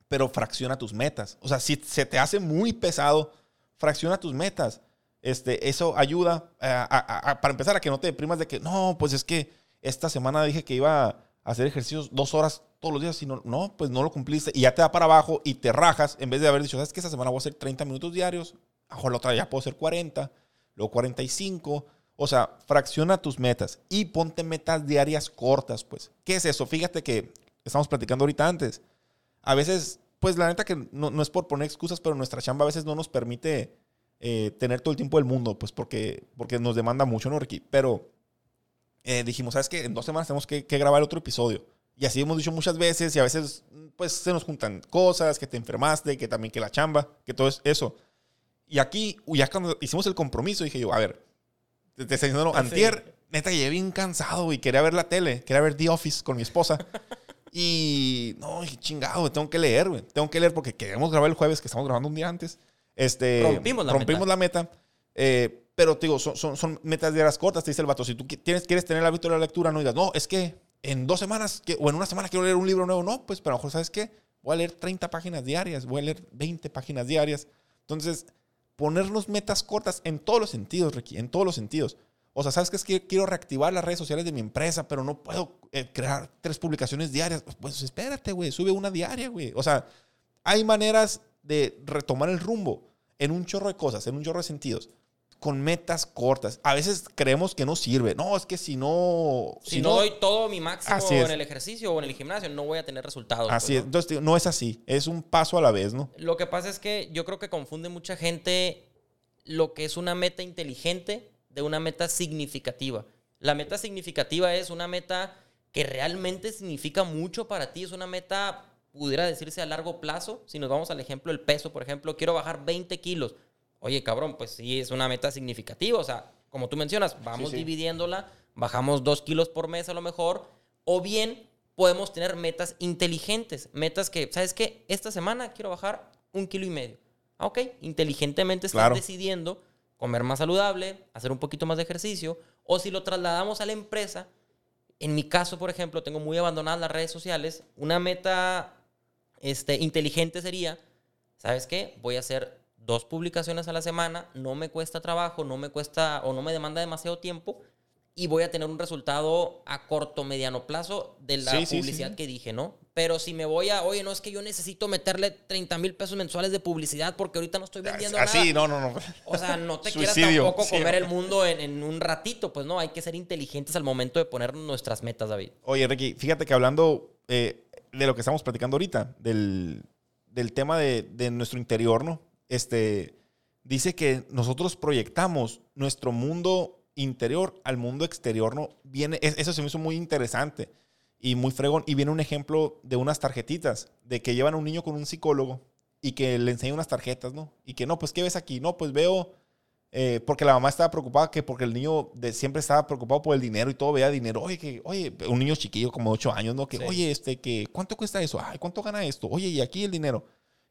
Pero fracciona tus metas. O sea, si se te hace muy pesado, fracciona tus metas. Este, eso ayuda eh, para empezar a que no te deprimas de que no, pues es que esta semana dije que iba a hacer ejercicios dos horas todos los días y no, pues no lo cumpliste y ya te da para abajo y te rajas en vez de haber dicho, ¿sabes qué? Esta semana voy a hacer 30 minutos diarios, a la otra ya puedo hacer 40, luego 45. O sea, fracciona tus metas y ponte metas diarias cortas, pues. ¿Qué es eso? Fíjate que estamos platicando ahorita antes. A veces, pues la neta que no, no es por poner excusas, pero nuestra chamba a veces no nos permite eh, tener todo el tiempo del mundo, pues porque, porque nos demanda mucho, ¿no, Ricky? Pero eh, dijimos, ¿sabes qué? En dos semanas tenemos que, que grabar otro episodio. Y así hemos dicho muchas veces y a veces pues se nos juntan cosas, que te enfermaste, que también que la chamba, que todo es eso. Y aquí, ya cuando hicimos el compromiso, dije yo, a ver, te, te estoy diciendo, Sí. antier, neta, llegué bien cansado y quería ver la tele, quería ver The Office con mi esposa. Y no, chingado, tengo que leer, güey. Tengo que leer porque queremos grabar el jueves, que estamos grabando un día antes. Este, Rompimos la rompimos meta. la meta. Eh, pero te digo, son, son, son metas diarias cortas, te dice el vato. Si tú tienes, quieres tener el hábito de la lectura, no digas, no, es que en dos semanas que- o en una semana quiero leer un libro nuevo. No, pues, pero a lo mejor, ¿sabes qué? Voy a leer 30 páginas diarias, voy a leer 20 páginas diarias. Entonces, ponernos metas cortas en todos los sentidos, Ricky, en todos los sentidos. O sea, ¿sabes qué? Es que quiero reactivar las redes sociales de mi empresa, pero no puedo eh, crear tres publicaciones diarias. Pues espérate, güey, sube una diaria, güey. O sea, hay maneras de retomar el rumbo en un chorro de cosas, en un chorro de sentidos, con metas cortas. A veces creemos que no sirve. No, es que si no... Si, no, doy todo mi máximo Así es. en el ejercicio o en el gimnasio, no voy a tener resultados. Así pues, es. ¿no? Entonces, no es así. Es un paso a la vez, ¿no? Lo que pasa es que yo creo que confunde mucha gente lo que es una meta inteligente de una meta significativa. La meta significativa es una meta que realmente significa mucho para ti, es una meta, pudiera decirse a largo plazo. Si nos vamos al ejemplo del peso, por ejemplo, quiero bajar 20 kilos. Oye, cabrón, pues sí, es una meta significativa. O sea, como tú mencionas, vamos sí. dividiéndola, bajamos 2 kilos por mes a lo mejor, o bien podemos tener metas inteligentes, metas que, ¿sabes qué? Esta semana quiero bajar un kilo y medio. Ah, ok, inteligentemente estás Claro. decidiendo comer más saludable, hacer un poquito más de ejercicio, o si lo trasladamos a la empresa, en mi caso, por ejemplo, tengo muy abandonadas las redes sociales, una meta este, inteligente sería, ¿sabes qué? Voy a hacer dos publicaciones a la semana, no me cuesta trabajo, no me cuesta o no me demanda demasiado tiempo y voy a tener un resultado a corto, mediano plazo de la Sí, sí, publicidad sí. que dije, ¿no? Pero si me voy a, oye, no es que yo necesito meterle 30 mil pesos mensuales de publicidad porque ahorita no estoy vendiendo Así, nada. no, no, no. O sea, no te quieras tampoco sí. comer el mundo en, en un ratito, pues no, hay que ser inteligentes al momento de poner nuestras metas, David. Oye, Ricky, fíjate que hablando eh, de lo que estamos platicando ahorita, del, del tema de, de nuestro interior, ¿no? Este, dice que nosotros proyectamos nuestro mundo interior al mundo exterior, ¿no? Viene, es- eso se me hizo muy interesante y muy fregón. Y viene un ejemplo de unas tarjetitas, de que llevan a un niño con un psicólogo y que le enseña unas tarjetas, ¿no? Y que no, pues, ¿qué ves aquí? No, pues veo... eh, porque la mamá estaba preocupada que porque el niño de, siempre estaba preocupado por el dinero y todo veía dinero. Oye, que, oye, un niño chiquillo como de 8 años, ¿no? Que, Sí. oye, este, que, ¿cuánto cuesta eso? Ay, ¿cuánto gana esto? Oye, y aquí el dinero.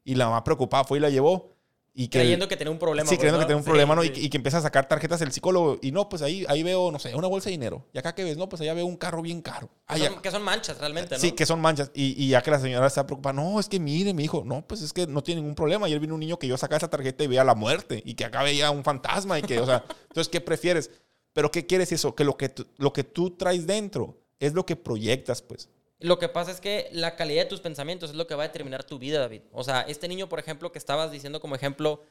Y la mamá preocupada fue y la llevó. Y que, Creyendo que tenía un problema. Sí, pues, creyendo ¿no? que tenía un Sí, problema, ¿no? sí. Y, que- y que empieza a sacar tarjetas el psicólogo. Y no, pues ahí, ahí veo, no sé, una bolsa de dinero. Y acá que ves, no, pues allá veo un carro bien caro. Ah, Que son, que son manchas realmente, ¿no? Sí, que son manchas. Y, y ya que la señora está preocupada, no, es que mire, mi hijo, no, pues es que no tiene ningún problema. Ayer vino un niño que yo sacaba esa tarjeta y veía la muerte y que acá veía un fantasma y que, o sea, entonces, ¿qué prefieres? Pero ¿qué quieres eso? Que lo que, lo que tú traes dentro es lo que proyectas, pues. Lo que pasa es que la calidad de tus pensamientos es lo que va a determinar tu vida, David. O sea, este niño, por ejemplo, que estabas diciendo como ejemplo,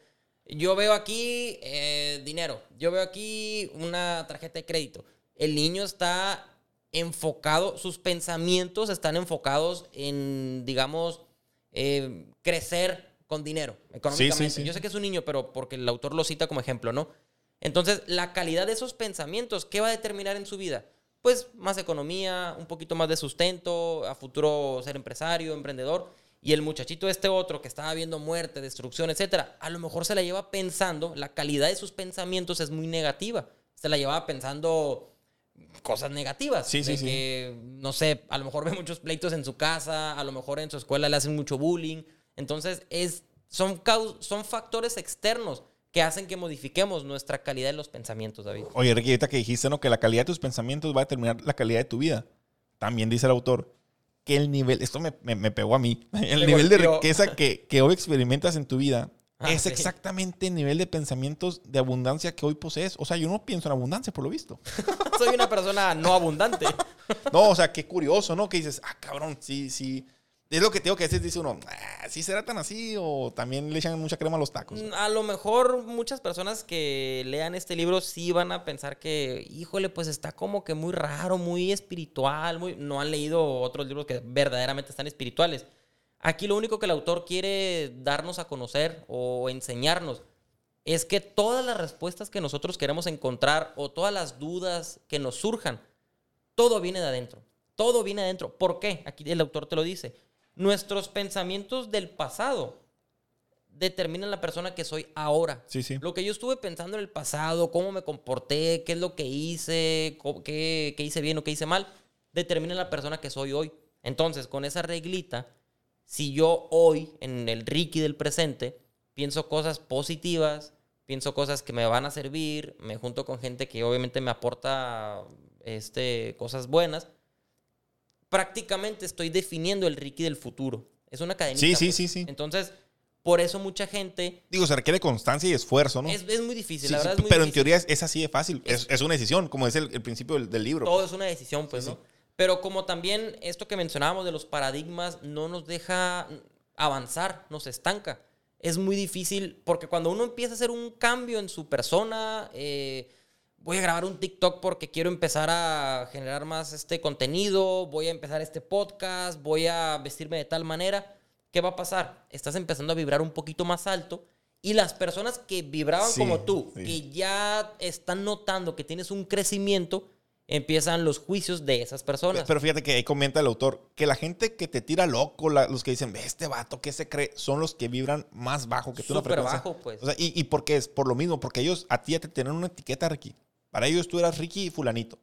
yo veo aquí eh, dinero, yo veo aquí una tarjeta de crédito. El niño está enfocado, sus pensamientos están enfocados en, digamos, eh, crecer con dinero económicamente. sí. Yo sé que es un niño, pero porque el autor lo cita como ejemplo, ¿no? Entonces, la calidad de esos pensamientos, ¿qué va a determinar en su vida? Pues más economía, un poquito más de sustento, a futuro ser empresario, emprendedor. Y el muchachito este otro que estaba viendo muerte, destrucción, etcétera, a lo mejor se la lleva pensando, la calidad de sus pensamientos es muy negativa. Se la llevaba pensando cosas negativas. Sí, sí, de sí. que, no sé, a lo mejor ve muchos pleitos en su casa, a lo mejor en su escuela le hacen mucho bullying. Entonces, es, son, son factores externos que hacen que modifiquemos nuestra calidad de los pensamientos, David. Oye, Ricky, ahorita que dijiste, ¿no? Que la calidad de tus pensamientos va a determinar la calidad de tu vida. También dice el autor que el nivel, esto me, me- me pegó a mí, el nivel de riqueza que, que hoy experimentas en tu vida Ah, es sí. exactamente el nivel de pensamientos de abundancia que hoy posees. O sea, yo no pienso en abundancia, por lo visto. Soy una persona no abundante. No, o sea, qué curioso, ¿no? Que dices, ah, cabrón, sí, sí. Es lo que tengo que decir, dice uno, ah, ¿sí será tan así? O también le echan mucha crema a los tacos. A lo mejor muchas personas que lean este libro sí van a pensar que, híjole, pues está como que muy raro, muy espiritual, muy... no han leído otros libros que verdaderamente están espirituales. Aquí lo único que el autor quiere darnos a conocer o enseñarnos es que todas las respuestas que nosotros queremos encontrar o todas las dudas que nos surjan, todo viene de adentro. Todo viene de adentro. ¿Por qué? Aquí el autor te lo dice. Nuestros pensamientos del pasado determinan la persona que soy ahora. Sí, sí. Lo que yo estuve pensando en el pasado, cómo me comporté, qué es lo que hice, qué, qué hice bien o qué hice mal, determina la persona que soy hoy. Entonces, con esa reglita, si yo hoy, en el Ricky del presente, pienso cosas positivas, pienso cosas que me van a servir, me junto con gente que obviamente me aporta este, cosas buenas, prácticamente estoy definiendo el Ricky del futuro. Es una cadenita. Sí, sí, pues. sí, sí. Entonces, por eso mucha gente... Digo, se requiere constancia y esfuerzo, ¿no? Es, es muy difícil, Sí, la sí, verdad es muy pero en teoría es, es así de fácil. Es, es una decisión, como dice el, el principio del, del libro. Todo es una decisión, pues, Sí, ¿no? Pero como también esto que mencionábamos de los paradigmas no nos deja avanzar, nos estanca. Es muy difícil porque cuando uno empieza a hacer un cambio en su persona, eh, voy a grabar un TikTok porque quiero empezar a generar más este contenido, voy a empezar este podcast, voy a vestirme de tal manera, ¿qué va a pasar? Estás empezando a vibrar un poquito más alto y las personas que vibraban Sí, como tú, sí. que ya están notando que tienes un crecimiento, empiezan los juicios de esas personas. Pero fíjate que ahí comenta el autor que la gente que te tira loco, la- los que dicen, "Ve, este vato, ¿qué se cree? Son los que vibran más bajo que tú. Súper bajo, pues. O sea, ¿y, ¿y por qué es? Por lo mismo, porque ellos a ti ya te tienen una etiqueta, Ricky. Para ellos tú eras Ricky y fulanito.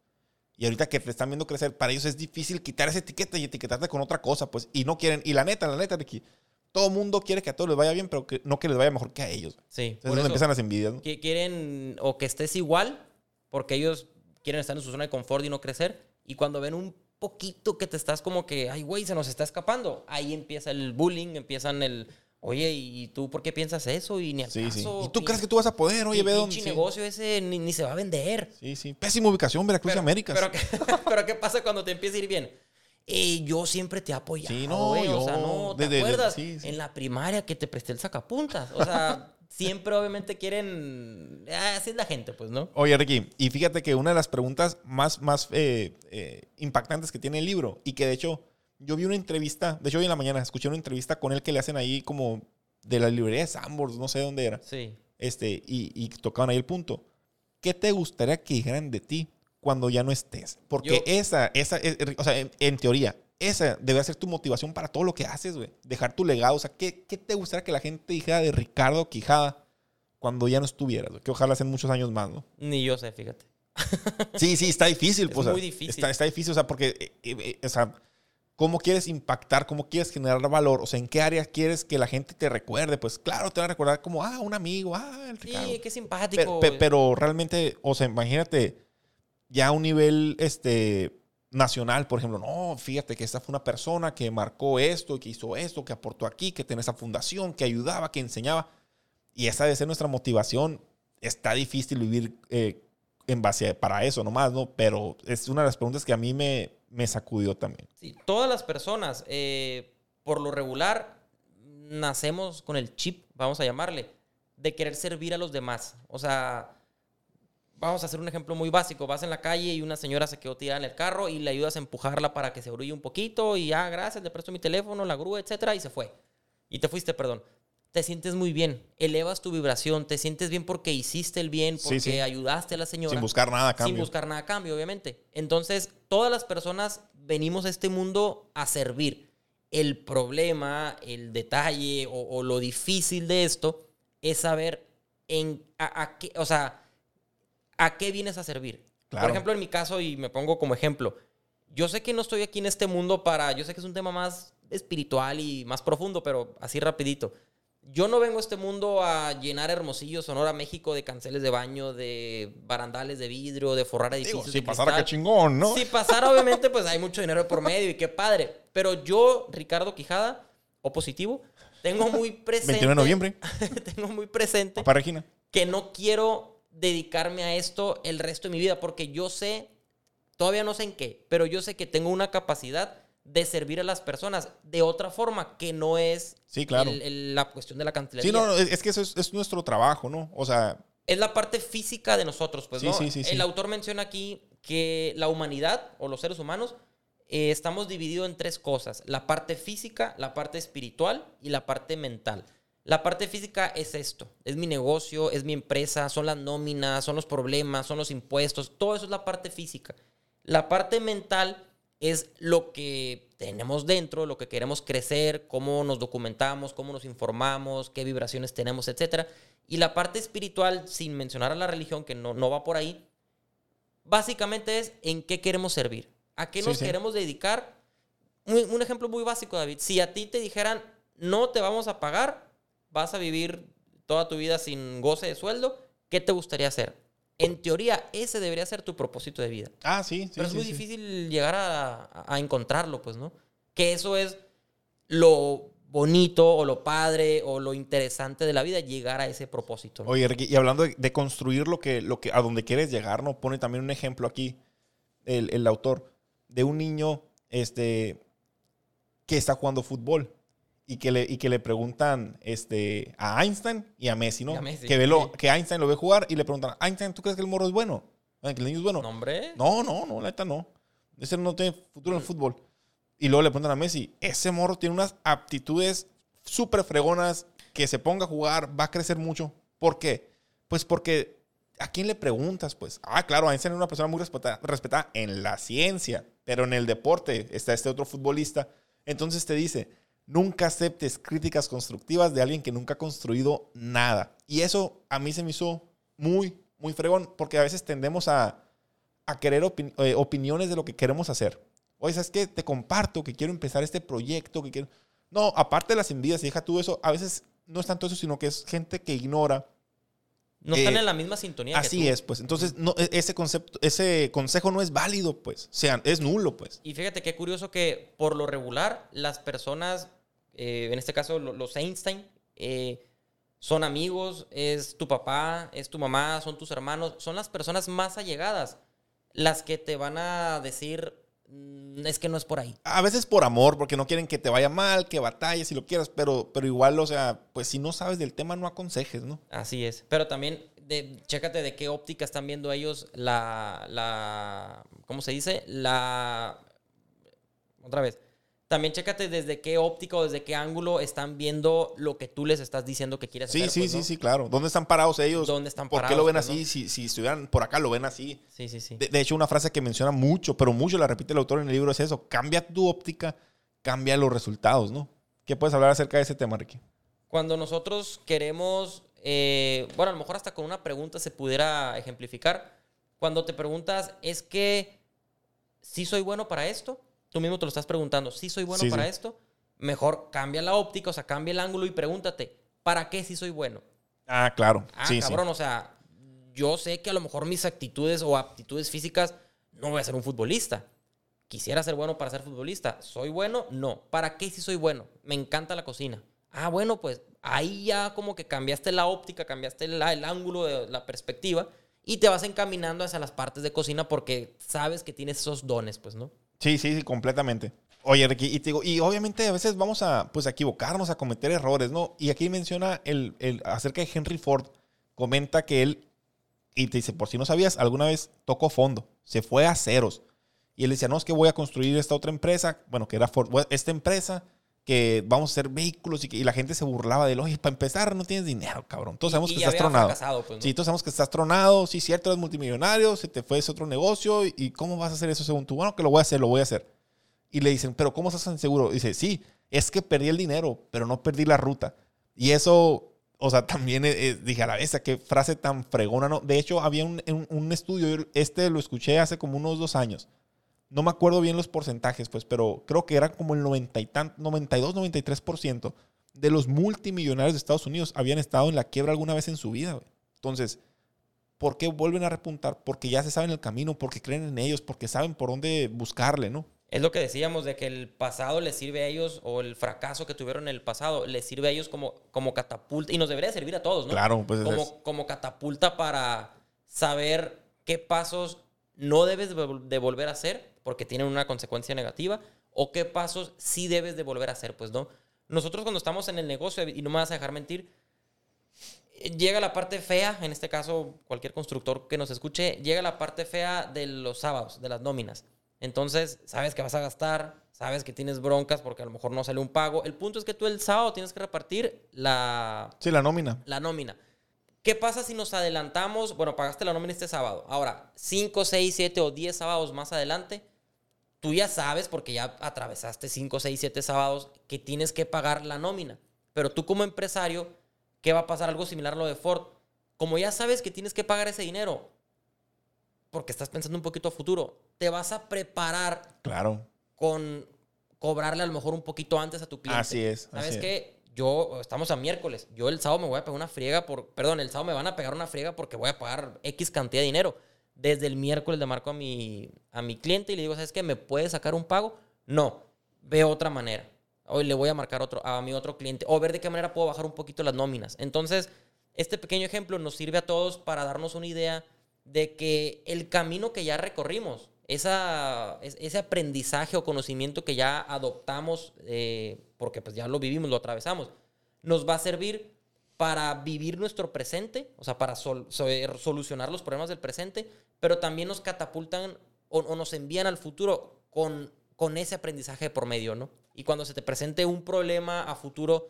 Y ahorita que te están viendo crecer, para ellos es difícil quitar esa etiqueta y etiquetarte con otra cosa, pues. Y no quieren, y la neta, la neta, Ricky, todo mundo quiere que a todos les vaya bien, pero que, no que les vaya mejor que a ellos. sí, Entonces es por donde eso empiezan las envidias, ¿no? que quieren o que estés igual, porque ellos quieren estar en su zona de confort y no crecer. Y cuando ven un poquito que te estás como que, ay, güey, se nos está escapando, ahí empieza el bullying, empiezan el, Oye, ¿y tú por qué piensas eso? Y ni al Sí, sí. caso, ¿Y tú crees que tú vas a poder? Oye, ve dónde. pinche Sí. negocio ese ni, ni se va a vender. sí, sí. Pésima ubicación, Veracruz y Pero, Américas. pero, ¿qué, pero ¿qué pasa cuando te empieza a ir bien? Eh, yo siempre te he apoyado, Sí, no, güey. O sea, yo- no, ¿te acuerdas? En la primaria que te presté el sacapuntas. O sea, siempre obviamente quieren... ah, así es la gente, pues, ¿no? Oye, Ricky, y fíjate que una de las preguntas más, más eh, eh, impactantes que tiene el libro, y que de hecho yo vi una entrevista, de hecho hoy en la mañana escuché una entrevista con él que le hacen ahí como de la librería de Sambors, no sé dónde era, Sí. este, y, y tocaban ahí el punto. ¿Qué te gustaría que dijeran de ti cuando ya no estés? Porque Yo- esa, esa, es- o sea, en, en teoría, esa debe ser tu motivación para todo lo que haces, güey. Dejar tu legado. O sea, ¿qué, ¿qué te gustaría que la gente dijera de Ricardo Quijada cuando ya no estuvieras? güey? Que ojalá sean muchos años más, ¿no? Ni yo sé, fíjate. Sí, sí, está difícil. Es pues, o sea, muy difícil. Está, está difícil, o sea, porque, eh, eh, eh, o sea, ¿cómo quieres impactar? ¿Cómo quieres generar valor? O sea, ¿en qué áreas quieres que la gente te recuerde? Pues claro, te van a recordar como, ah, un amigo, ah, el Ricardo. Sí, qué simpático. Pe- pe- pero, realmente, o sea, imagínate, ya a un nivel este, nacional, por ejemplo, no, fíjate que esta fue una persona que marcó esto, que hizo esto, que aportó aquí, que tiene esa fundación, que ayudaba, que enseñaba. Y esa debe ser nuestra motivación. Está difícil vivir eh, en base a- para eso nomás, ¿no? Pero es una de las preguntas que a mí me, me sacudió también. Sí, todas las personas, eh, por lo regular, nacemos con el chip, vamos a llamarle, de querer servir a los demás. O sea, vamos a hacer un ejemplo muy básico. Vas en la calle y una señora se quedó tirada en el carro y le ayudas a empujarla para que se orulle un poquito y, ah, gracias, le presto mi teléfono, la grúa, etcétera, y se fue. Y te fuiste, perdón. Te sientes muy bien, elevas tu vibración, te sientes bien porque hiciste el bien, Sí, porque sí. ayudaste a la señora Sin buscar nada a cambio. sin buscar nada a cambio, obviamente. Entonces, todas las personas venimos a este mundo a servir. El problema, el detalle o, o lo difícil de esto es saber en a, a qué, o sea, a qué vienes a servir. Claro. Por ejemplo, en mi caso, y me pongo como ejemplo, yo sé que no estoy aquí en este mundo para, yo sé que es un tema más espiritual y más profundo, pero así rapidito. Yo no vengo a este mundo a llenar Hermosillo, Sonora, México de canceles de baño, de barandales de vidrio, de forrar Digo, edificios. si de pasara, qué chingón, ¿no? Si pasara, obviamente, pues hay mucho dinero por medio y qué padre. Pero yo, Ricardo Quijada, o positivo, tengo muy presente. 21 de noviembre, tengo muy presente papá Regina. que no quiero dedicarme a esto el resto de mi vida porque yo sé, todavía no sé en qué, pero yo sé que tengo una capacidad de servir a las personas de otra forma que no es Sí, claro. el- el- la cuestión de la cancelería. Sí, no, no, es que eso es, es nuestro trabajo, ¿no? O sea, Es la parte física de nosotros, pues, Sí, ¿no? sí, sí, sí. El autor menciona aquí que la humanidad o los seres humanos eh, estamos divididos en tres cosas. La parte física, la parte espiritual y la parte mental. La parte física es esto, es mi negocio, es mi empresa, son las nóminas, son los problemas, son los impuestos, todo eso es la parte física. La parte mental es lo que tenemos dentro, lo que queremos crecer, cómo nos documentamos, cómo nos informamos, qué vibraciones tenemos, etc. Y la parte espiritual, sin mencionar a la religión, que no, no va por ahí, básicamente es en qué queremos servir, a qué Sí, nos sí. queremos dedicar. Un, un ejemplo muy básico, David. Si a ti te dijeran, no te vamos a pagar, vas a vivir toda tu vida sin goce de sueldo, ¿qué te gustaría hacer? En teoría, ese debería ser tu propósito de vida. ah, sí, sí. Pero es sí, muy sí. difícil llegar a, a encontrarlo, pues, ¿no? Que eso es lo bonito o lo padre o lo interesante de la vida, llegar a ese propósito. ¿no? Oye, Ricky, y hablando de, de construir lo que, lo que, a donde quieres llegar, ¿no? Pone también un ejemplo aquí, el, el autor, de un niño este, que está jugando fútbol y que le, y que le preguntan este, a Einstein y a Messi, ¿no? A Messi, que, ve lo- sí. que Einstein lo ve jugar y le preguntan, Einstein, ¿tú crees que el morro es bueno? Ah, ¿Que el niño es bueno? No, hombre. No, no, no, la neta no. Ese no tiene futuro en el fútbol. Y luego le preguntan a Messi, ese morro tiene unas aptitudes súper fregonas, que se ponga a jugar, va a crecer mucho. ¿Por qué? Pues porque, ¿a quién le preguntas? Pues, ah, claro, Einstein es una persona muy respetada, respetada en la ciencia, pero en el deporte está este otro futbolista. Entonces te dice, nunca aceptes críticas constructivas de alguien que nunca ha construido nada. Y eso a mí se me hizo muy, muy fregón, porque a veces tendemos a, a querer eh, opiniones de lo que queremos hacer. Oye, ¿sabes qué? Te comparto que quiero empezar este proyecto, que quiero... No, aparte de las envidias, deja tú eso, a veces no es tanto eso, sino que es gente que ignora. No están Eh, en la misma sintonía. que Así tú. es, pues. Entonces, no, e- ese concepto, ese consejo no es válido, pues. O sea, es nulo, pues. Y fíjate qué curioso que por lo regular las personas, eh, en este caso lo- los Einstein, eh, son amigos, es tu papá, es tu mamá, son tus hermanos, son las personas más allegadas las que te van a decir, "Mm, es que no es por ahí. A veces por amor, porque no quieren que te vaya mal, que batalles si lo quieras, pero, pero igual, o sea, pues si no sabes del tema, no aconsejes, ¿no? Así es. Pero también, de, chécate de qué óptica están viendo ellos la, la, ¿cómo se dice? La, otra vez. También chécate desde qué óptica o desde qué ángulo están viendo lo que tú les estás diciendo que quieres Sí, hacer. sí, pues, sí, ¿no? sí, claro. ¿Dónde están parados ellos? ¿Dónde están ¿Por qué parados, lo ven pues, así? no? Si, si estuvieran por acá, lo ven así. Sí, sí, sí. De, de hecho, una frase que menciona mucho, pero mucho la repite el autor en el libro es eso. Cambia tu óptica, cambia los resultados, ¿no? ¿Qué puedes hablar acerca de ese tema, Ricky? Cuando nosotros queremos, eh, bueno, a lo mejor hasta con una pregunta se pudiera ejemplificar. Cuando te preguntas, es que si soy bueno para esto, tú mismo te lo estás preguntando, si soy bueno Sí, para sí. esto, mejor cambia la óptica, o sea, cambia el ángulo y pregúntate, ¿para qué si soy bueno? Ah, claro. Ah, sí, cabrón, o sea, yo sé que a lo mejor mis actitudes o aptitudes físicas no voy a ser un futbolista. Quisiera ser bueno para ser futbolista. ¿Soy bueno? No. ¿Para qué si soy bueno? Me encanta la cocina. Ah, bueno, pues ahí ya como que cambiaste la óptica, cambiaste la- el ángulo de la perspectiva y te vas encaminando hacia las partes de cocina porque sabes que tienes esos dones, pues, ¿no? Sí, sí, sí, completamente. Oye, Ricky, y te digo, y obviamente a veces vamos a, pues, a equivocarnos, a cometer errores, ¿no? Y aquí menciona el, el- acerca de Henry Ford, comenta que él, y te dice, por si no sabías, alguna vez tocó fondo, se fue a ceros. Y él decía, no, es que voy a construir esta otra empresa, bueno, que era Ford, esta empresa que vamos a hacer vehículos y, que, y la gente se burlaba de él, oye, para empezar no tienes dinero, cabrón. Todos sabemos Y que estás tronado. pues, ¿no? Sí, todos sabemos que estás tronado, sí, cierto, eres multimillonario, se te fue ese otro negocio, y cómo vas a hacer eso según tú? Bueno, que lo voy a hacer, lo voy a hacer. Y le dicen, pero ¿cómo estás tan seguro? Dice, sí, es que perdí el dinero, pero no perdí la ruta. Y eso, o sea, también eh, eh, dije a la vez, qué frase tan fregona, ¿no? De hecho, había un, un- un estudio, este lo escuché hace como unos dos años. No me acuerdo bien los porcentajes, pues, pero creo que era como el 90 y tan, 92, 93% de los multimillonarios de Estados Unidos habían estado en la quiebra alguna vez en su vida, güey. Entonces, ¿por qué vuelven a repuntar? Porque ya se saben el camino, porque creen en ellos, porque saben por dónde buscarle, ¿no? Es lo que decíamos de que el pasado les sirve a ellos, o el fracaso que tuvieron en el pasado, les sirve a ellos como, como catapulta, y nos debería servir a todos, ¿no? Claro, pues es- como, como catapulta para saber qué pasos no debes de volver a hacer porque tienen una consecuencia negativa o qué pasos sí debes de volver a hacer, pues no. Nosotros cuando estamos en el negocio, y no me vas a dejar mentir, llega la parte fea, en este caso cualquier constructor que nos escuche, llega la parte fea de los sábados, de las nóminas. Entonces, sabes que vas a gastar, sabes que tienes broncas porque a lo mejor no sale un pago. El punto es que tú el sábado tienes que repartir la, Sí, la nómina. la nómina. ¿Qué pasa si nos adelantamos? Bueno, pagaste la nómina este sábado. Ahora, 5, 6, 7 o 10 sábados más adelante, tú ya sabes, porque ya atravesaste 5, 6, 7 sábados, que tienes que pagar la nómina. Pero tú como empresario, ¿qué va a pasar? Algo similar a lo de Ford. Como ya sabes que tienes que pagar ese dinero, porque estás pensando un poquito a futuro, te vas a preparar Claro. con cobrarle a lo mejor un poquito antes a tu cliente. Así es, ¿Sabes así es. qué? Yo, estamos a miércoles. Yo el sábado me voy a pegar una friega por. Perdón, el sábado me van a pegar una friega porque voy a pagar X cantidad de dinero. Desde el miércoles le marco a mi, a mi cliente y le digo, ¿sabes qué? ¿Me puedes sacar un pago? No. Ve otra manera. Hoy le voy a marcar otro, a mi otro cliente. O ver de qué manera puedo bajar un poquito las nóminas. Entonces, este pequeño ejemplo nos sirve a todos para darnos una idea de que el camino que ya recorrimos, esa, es- ese aprendizaje o conocimiento que ya adoptamos, eh, porque pues ya lo vivimos, lo atravesamos, nos va a servir para vivir nuestro presente, o sea, para so- solucionar los problemas del presente, pero también nos catapultan o, nos envían al futuro con, con ese aprendizaje por medio, ¿no? Y cuando se te presente un problema a futuro,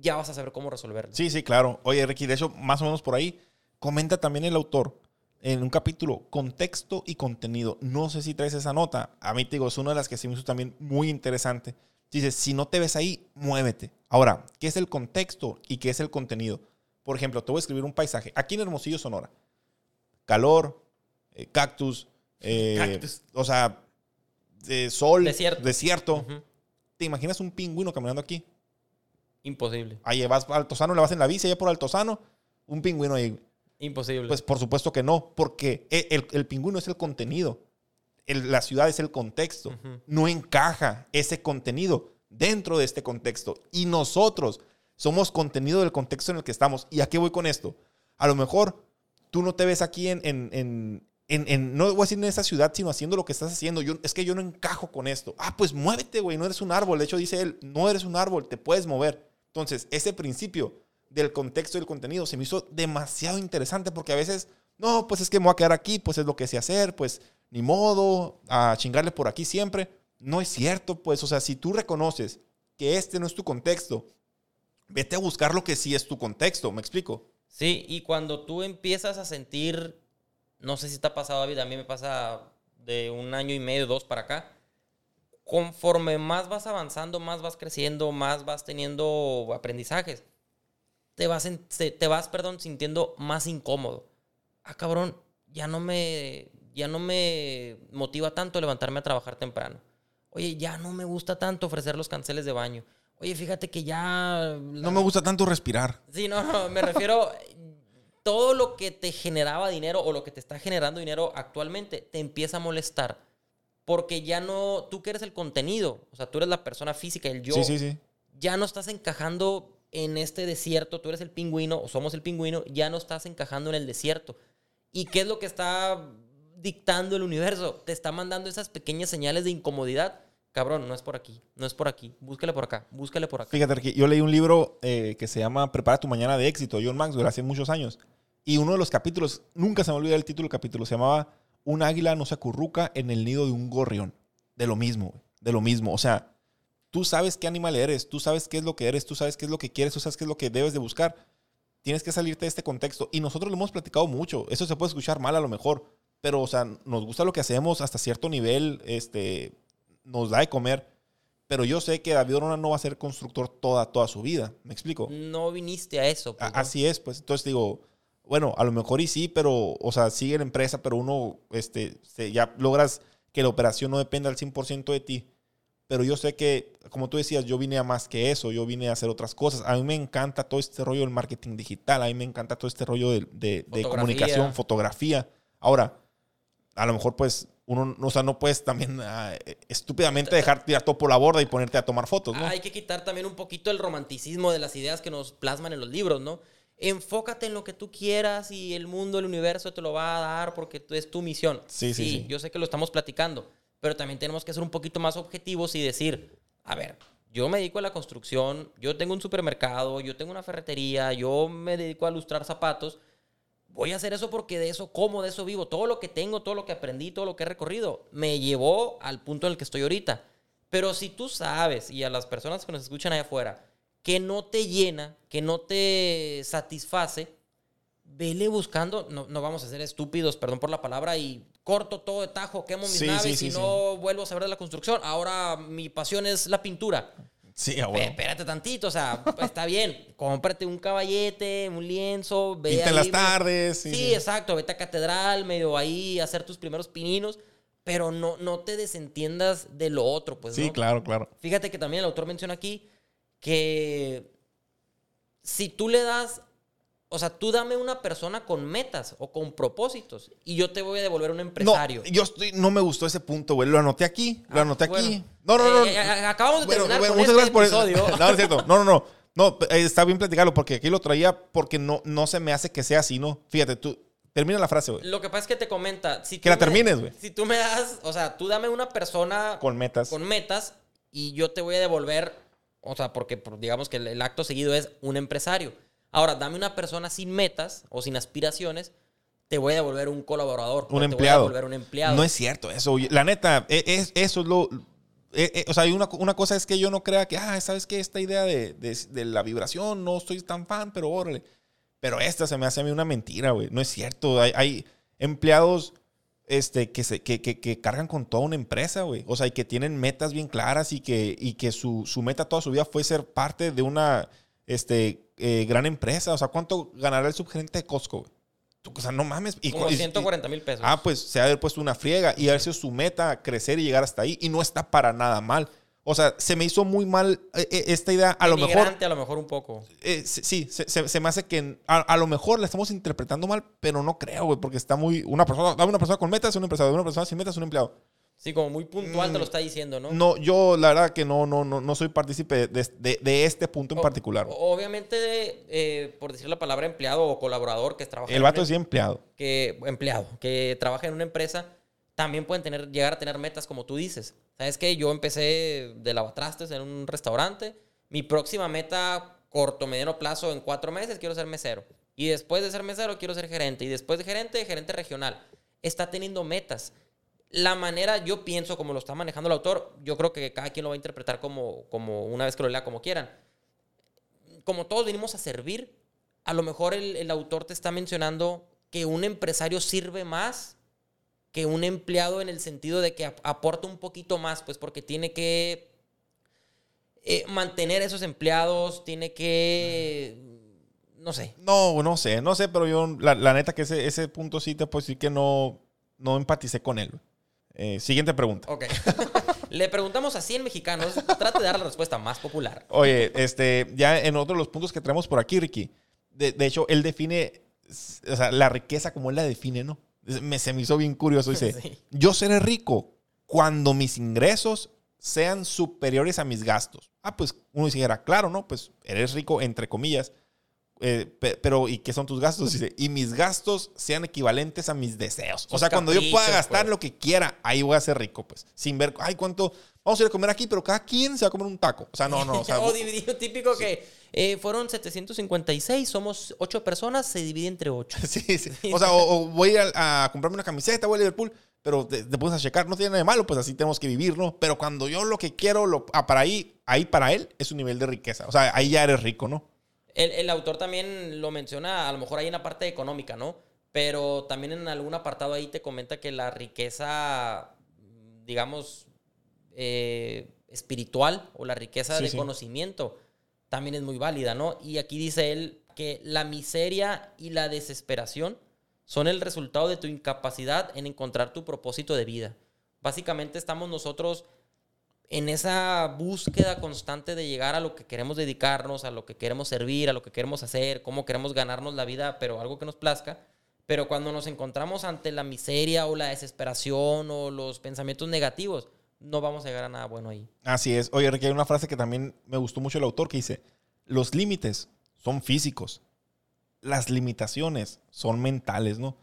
ya vas a saber cómo resolverlo. Sí, sí, claro. Oye, Ricky, de hecho, más o menos por ahí, comenta también el autor en un capítulo, contexto y contenido. No sé si traes esa nota. A mí te digo, es una de las que se me hizo también muy interesante. Dice, si no te ves ahí, muévete. Ahora, ¿qué es el contexto y qué es el contenido? Por ejemplo, te voy a escribir un paisaje. Aquí en Hermosillo, Sonora. Calor, eh, cactus, eh, Cactus. o sea, eh, sol, Desierto. desierto. ¿Te imaginas un pingüino caminando aquí? Imposible. Ahí vas a Altozano, le vas en la bici allá por Altozano, un pingüino ahí. Imposible. Pues por supuesto que no, porque e- el, el pingüino es el contenido. El- la ciudad es el contexto. Ujú. No encaja ese contenido dentro de este contexto. Y nosotros Somos contenido del contexto en el que estamos. ¿Y a qué voy con esto? A lo mejor tú no te ves aquí en, en, en, en, no voy a decir en esa ciudad, sino haciendo lo que estás haciendo. Yo, es que yo no encajo con esto. Ah, pues muévete, güey, no eres un árbol. De hecho, dice él, no eres un árbol, te puedes mover. Entonces, ese principio del contexto y del contenido se me hizo demasiado interesante porque a veces, no, pues es que me voy a quedar aquí, pues es lo que sé hacer, pues ni modo, a chingarle por aquí siempre. No es cierto, pues, o sea, si tú reconoces que este no es tu contexto, vete a buscar lo que sí es tu contexto, ¿me explico? Sí, y cuando tú empiezas a sentir, no sé si te ha pasado, David, a mí me pasa de un año y medio, dos para acá, conforme más vas avanzando, más vas creciendo, más vas teniendo aprendizajes, te vas, te vas perdón, sintiendo más incómodo. Ah, cabrón, ya no me, ya no me motiva tanto levantarme a trabajar temprano. Oye, ya no me gusta tanto ofrecer los canceles de baño. Oye, fíjate que ya... No me gusta tanto respirar. Sí, no, no, me refiero... todo lo que te generaba dinero o lo que te está generando dinero actualmente te empieza a molestar. Porque ya no... Tú que eres el contenido. O sea, tú eres la persona física, el yo. Sí, sí, sí. Ya no estás encajando en este desierto. Tú eres el pingüino o somos el pingüino. Ya no estás encajando en el desierto. ¿Y qué es lo que está dictando el universo? Te está mandando esas pequeñas señales de incomodidad cabrón, no es por aquí, no es por aquí, búsquele por acá, búsquele por acá. Fíjate, yo leí un libro eh, que se llama Prepara tu mañana de éxito, John Maxwell, hace muchos años. Y uno de los capítulos, nunca se me olvida el título del capítulo, se llamaba Un águila no se acurruca en el nido de un gorrión. De lo mismo, de lo mismo. O sea, tú sabes qué animal eres, tú sabes qué es lo que eres, tú sabes qué es lo que quieres, tú sabes qué es lo que debes de buscar. Tienes que salirte de este contexto. Y nosotros lo hemos platicado mucho. Eso se puede escuchar mal a lo mejor. Pero, o sea, nos gusta lo que hacemos hasta cierto nivel. Este, nos da de comer. Pero yo sé que David Orona no va a ser constructor toda, toda su vida. ¿Me explico? No viniste a eso. Pues, Así es, pues. Entonces digo, bueno, a lo mejor y sí, pero, o sea, sigue la empresa, pero uno, este, ya logras que la operación no dependa al 100% de ti. Pero yo sé que, como tú decías, yo vine a más que eso, yo vine a hacer otras cosas. A mí me encanta todo este rollo del marketing digital, a mí me encanta todo este rollo de, de comunicación, fotografía. Ahora, a lo mejor pues uno, o sea, no puedes también ah, estúpidamente dejar tirar todo por la borda y ponerte a tomar fotos, ¿no? Hay que quitar también un poquito el romanticismo de las ideas que nos plasman en los libros, ¿no? Enfócate en lo que tú quieras y el mundo, el universo te lo va a dar porque es tu misión. Sí, sí, sí, Yo sé que lo estamos platicando, pero también tenemos que ser un poquito más objetivos y decir, a ver, yo me dedico a la construcción, yo tengo un supermercado, yo tengo una ferretería, yo me dedico a lustrar zapatos voy a hacer eso porque de eso como, de eso vivo. Todo lo que tengo, todo lo que aprendí, todo lo que he recorrido, me llevó al punto en el que estoy ahorita. Pero si tú sabes, y a las personas que nos escuchan allá afuera, que no te llena, que no te satisface, vele buscando, no, no vamos a ser estúpidos, perdón por la palabra, y corto todo de tajo, quemo mis naves y no vuelvo a saber de la construcción. Ahora mi pasión es la pintura. Sí, abuelo. Espérate tantito, o sea, está bien. Cómprate un caballete, un lienzo, ve en las tardes. Sí, exacto. Vete a catedral, medio ahí, hacer tus primeros pininos. Pero no, no te desentiendas de lo otro, pues. Sí, claro, claro. Fíjate que también el autor menciona aquí que si tú le das o sea, tú dame una persona con metas o con propósitos y yo te voy a devolver un empresario. No, yo estoy, no me gustó ese punto, güey. Lo anoté aquí, lo ah, anoté aquí. No, no, no. Eh, eh, acabamos de terminar con este episodio. no, es cierto. No, no, no. No, eh, está bien platicarlo porque aquí lo traía porque no, no se me hace que sea así, ¿no? Fíjate, tú, termina la frase, güey. Lo que pasa es que te comenta. Si que la termines, güey. Si tú me das, o sea, tú dame una persona. Con metas. Con metas y yo te voy a devolver, o sea, porque digamos que el acto seguido es un empresario. Ahora, dame una persona sin metas o sin aspiraciones, te voy a devolver un colaborador. Un empleado. Te voy a un empleado. No es cierto eso. La neta, e, es, eso es lo... E, e, o sea, una, una, cosa es que yo no crea que, ah, ¿sabes qué? Esta idea de, de, la vibración, no estoy tan fan, pero órale. Pero esta se me hace a mí una mentira, güey. No es cierto. Hay, hay empleados este, que, se, que, que, que, cargan con toda una empresa, güey. O sea, y que tienen metas bien claras y que, y que su, su meta toda su vida fue ser parte de una este, eh, gran empresa. O sea, ¿cuánto ganará el subgerente de Costco? O sea, no mames. Y, Como 140 mil pesos. Ah, pues se ha haber puesto una friega y haber sido su meta crecer y llegar hasta ahí. Y no está para nada mal. O sea, se me hizo muy mal eh, eh, esta idea. A lo mejor. a lo mejor un poco. sí, se, me hace que a, lo mejor la estamos interpretando mal, pero no creo, güey, porque está muy. Una persona, una persona con metas, una empresa, una persona sin metas, un empleado. Sí, como muy puntual te lo está diciendo, ¿no? No, yo la verdad que no, no, no, no soy partícipe de, de- de este punto en O- particular. Obviamente, eh, por decir la palabra empleado o colaborador que trabaja El vato es empleado. que empleado que trabaja en una empresa también pueden tener llegar a tener metas como tú dices. Sabes que yo empecé de lavatrastes en un restaurante. Mi próxima meta corto mediano plazo en cuatro meses quiero ser mesero y después de ser mesero quiero ser gerente y después de gerente gerente regional. Está teniendo metas. La manera, yo pienso, como lo está manejando el autor, yo creo que cada quien lo va a interpretar como, como una vez que lo lea como quieran. Como todos venimos a servir, a lo mejor el, el autor te está mencionando que un empresario sirve más que un empleado en el sentido de que ap- aporta un poquito más, pues porque tiene que eh, mantener esos empleados, tiene que, no sé, No, no sé, no sé, pero yo, la, la neta que ese, ese punto sí te puedo decir que no, no empaticé con él. Eh, siguiente pregunta. ok. Le preguntamos a 100 mexicanos, trate de dar la respuesta más popular. Oye, este, ya en otro de los puntos que traemos por aquí, Ricky, de, de hecho, él define, o sea, la riqueza como él la define, ¿no? Me, se me hizo bien curioso. Dice, Sí. yo seré rico cuando mis ingresos sean superiores a mis gastos. Ah, pues uno dijera, claro, ¿no? Pues eres rico, entre comillas. Eh, pe- pero, ¿y qué son tus gastos? Dice, y mis gastos sean equivalentes a mis deseos. o sea, cuando yo pueda gastar pues. lo que quiera, ahí voy a ser rico, pues. Sin ver, ay, ¿cuánto? Vamos a ir a comer aquí, pero cada quien se va a comer un taco. O sea, no, no. O sea, o dividido típico que eh, fueron 756, somos 8 personas, se divide entre 8. Sí, sí. O sea, o, o voy a, ir a, a comprarme una camiseta, voy a Liverpool, pero te, te pones a checar, no tiene nada de malo, pues así tenemos que vivir, ¿no? Pero cuando yo lo que quiero, lo, ah, para ahí, ahí para él es un nivel de riqueza. O sea, ahí ya eres rico, ¿no? El, el autor también lo menciona, a lo mejor ahí en la parte económica, ¿no? Pero también en algún apartado ahí te comenta que la riqueza, digamos, eh, espiritual o la riqueza Sí, de sí. conocimiento también es muy válida, ¿no? Y aquí dice él que la miseria y la desesperación son el resultado de tu incapacidad en encontrar tu propósito de vida. Básicamente estamos nosotros en esa búsqueda constante de llegar a lo que queremos dedicarnos, a lo que queremos servir, a lo que queremos hacer, cómo queremos ganarnos la vida, pero algo que nos plazca. Pero cuando nos encontramos ante la miseria o la desesperación o los pensamientos negativos, no vamos a llegar a nada bueno ahí. Así es. Oye, Ricky, hay una frase que también me gustó mucho el autor que dice, los límites son físicos, las limitaciones son mentales, ¿no?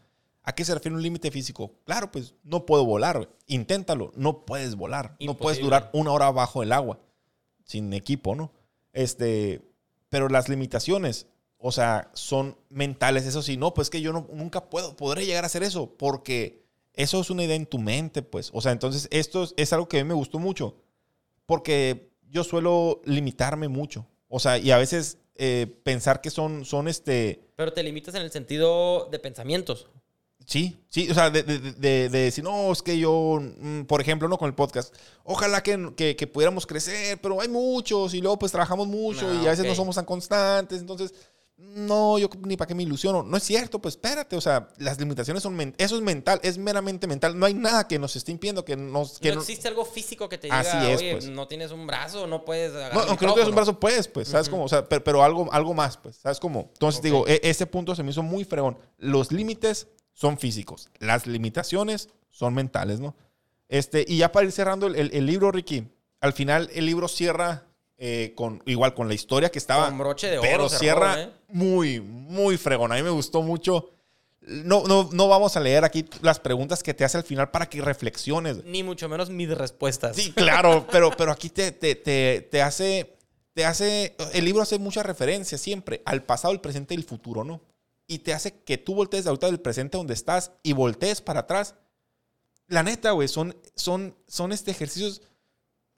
¿A qué se refiere un límite físico? Claro, pues no puedo volar. Inténtalo, no puedes volar. No puedes durar una hora bajo el agua sin equipo, ¿no? Este, pero las limitaciones, o sea, son mentales. Eso sí, no, pues que yo no, nunca puedo, podré llegar a hacer eso porque eso es una idea en tu mente, pues. O sea, entonces esto es, es algo que a mí me gustó mucho porque yo suelo limitarme mucho. O sea, y a veces eh, pensar que son, son este, Pero te limitas en el sentido de pensamientos. Sí, sí, o sea, de, de- de- de decir, no, es que yo, mm, por ejemplo, no con el podcast, ojalá que, que- que pudiéramos crecer, pero hay muchos y luego pues trabajamos mucho Ah, y a veces no ok. somos tan constantes, entonces, no, yo ni para qué me ilusiono. No es cierto, pues espérate, o sea, las limitaciones son, eso es mental, es meramente mental, no hay nada que nos esté impidiendo que nos... Que no no- existe algo físico que te diga, Así es, oye, pues. no tienes un brazo, no puedes No, aunque no tienes un micrófono". brazo, puedes, pues, ¿sabes cómo? O sea, pero, pero algo, algo más, pues, ¿sabes cómo? Entonces, Ok. digo, e- ese punto se me hizo muy fregón. Los límites son físicos, las limitaciones son mentales, ¿no? Este, y ya para ir cerrando el, el- el libro, Ricky, al final el libro cierra eh, con, igual con la historia que estaba... Con broche de oro Pero cerró, cierra ¿eh? muy, muy fregón. A mí me gustó mucho. No, no, no vamos a leer aquí las preguntas que te hace al final para que reflexiones. Ni mucho menos mis respuestas. Sí, claro, pero, pero aquí te, te, te, te hace, te hace, el libro hace mucha referencia siempre al pasado, el presente y el futuro, ¿no? Y te hace que tú voltees ahorita del presente donde estás y voltees para atrás. La neta, güey, son, son, son este ejercicios,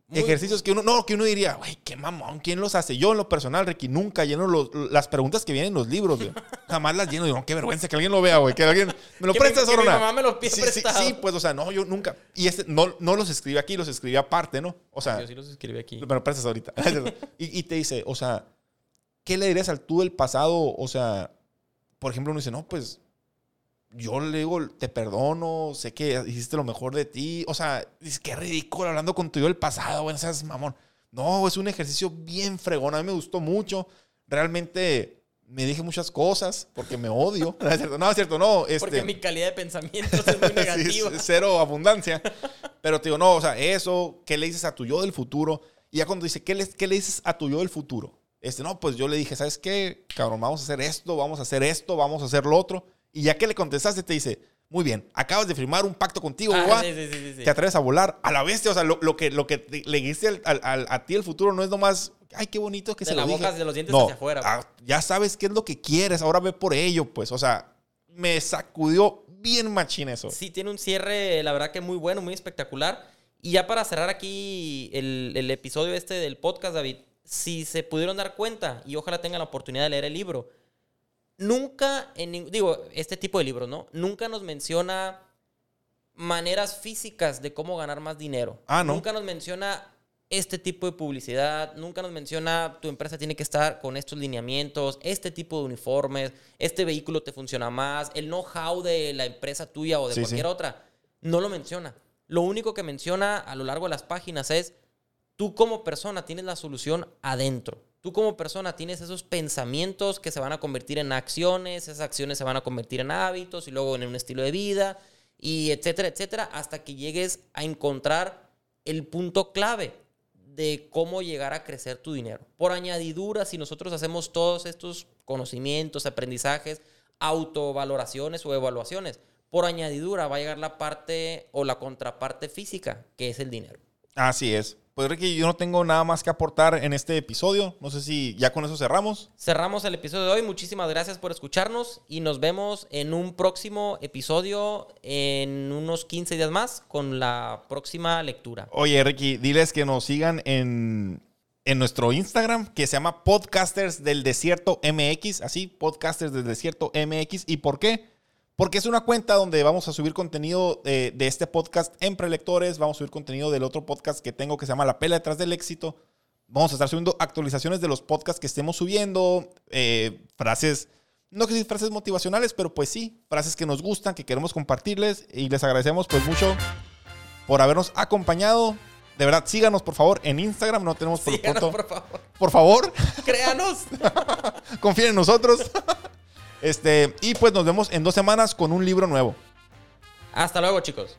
Muy- ejercicios que uno, no, que uno diría, güey, qué mamón, ¿quién los hace? Yo en lo personal, Ricky, nunca lleno los- las preguntas que vienen en los libros, güey. Jamás las lleno, digo, no, qué vergüenza que alguien lo vea, güey, que alguien me lo prestas, mi Orona?" mamá me los pide sí, sí, sí, pues, o sea, no, yo nunca. Y este, no, no los escribí aquí, los escribí aparte, ¿no? O sea, Yo sí los escribí aquí. me lo prestas ahorita. y, y te dice, o sea, ¿qué le dirías al tú del pasado? O sea, por ejemplo, uno dice, no, pues yo le digo, te perdono, sé que hiciste lo mejor de ti. O sea, dices, qué ridículo hablando con tu yo del pasado, güey, seas mamón. No, es un ejercicio bien fregón, a mí me gustó mucho. Realmente me dije muchas cosas porque me odio. No, es cierto, no, es cierto, no. Este, Porque mi calidad de pensamientos es muy negativa. cero abundancia. Pero te digo, no, o sea, eso, ¿qué le dices a tu yo del futuro? Y ya cuando dice, ¿qué le, qué le dices a tu yo del futuro? Este, no, pues yo le dije, ¿sabes qué? Cabrón, vamos a hacer esto, vamos a hacer esto, vamos a hacer lo otro. Y ya que le contestaste, te dice, muy bien, acabas de firmar un pacto contigo, Ah, guau, sí, sí, sí, sí. te atreves a volar a la bestia. O sea, lo, lo que, lo que te- le dijiste al- al- al- a ti el futuro no es nomás, ay, qué bonito que De se la lo boca, dije. de los dientes no, hacia afuera, ah, ya sabes qué es lo que quieres, ahora ve por ello, pues. O sea, me sacudió bien machín eso. Sí, tiene un cierre, la verdad que muy bueno, muy espectacular. Y ya para cerrar aquí el, el episodio este del podcast, David, si se pudieron dar cuenta, y ojalá tengan la oportunidad de leer el libro, nunca, en, digo, este tipo de libros, ¿no? Nunca nos menciona maneras físicas de cómo ganar más dinero. Ah, ¿no? Nunca nos menciona este tipo de publicidad, nunca nos menciona tu empresa tiene que estar con estos lineamientos, este tipo de uniformes, este vehículo te funciona más, el know-how de la empresa tuya o de Sí, cualquier sí. otra. No lo menciona. Lo único que menciona a lo largo de las páginas es tú como persona tienes la solución adentro. Tú como persona tienes esos pensamientos que se van a convertir en acciones, esas acciones se van a convertir en hábitos y luego en un estilo de vida y etcétera, etcétera, hasta que llegues a encontrar el punto clave de cómo llegar a crecer tu dinero. Por añadidura, si nosotros hacemos todos estos conocimientos, aprendizajes, autovaloraciones o evaluaciones, por añadidura va a llegar la parte o la contraparte física, que es el dinero. Así es. Pues Ricky, yo no tengo nada más que aportar en este episodio. No sé si ya con eso cerramos. Cerramos el episodio de hoy. Muchísimas gracias por escucharnos y nos vemos en un próximo episodio en unos 15 días más con la próxima lectura. Oye, Ricky, diles que nos sigan en, en nuestro Instagram, que se llama Podcasters del Desierto MX. Así, Podcasters del Desierto MX. ¿Y por qué? Porque es una cuenta donde vamos a subir contenido eh, de este podcast en prelectores. Vamos a subir contenido del otro podcast que tengo que se llama La Pela detrás del éxito. Vamos a estar subiendo actualizaciones de los podcasts que estemos subiendo. eh, frases, no que sí frases motivacionales, pero pues sí, frases que nos gustan, que queremos compartirles. Y les agradecemos pues mucho por habernos acompañado. De verdad, síganos por favor en Instagram. No tenemos por Síganos, pronto. por favor. Por favor, Créanos. confíen en nosotros. Este, y pues nos vemos en dos semanas con un libro nuevo. Hasta luego, chicos.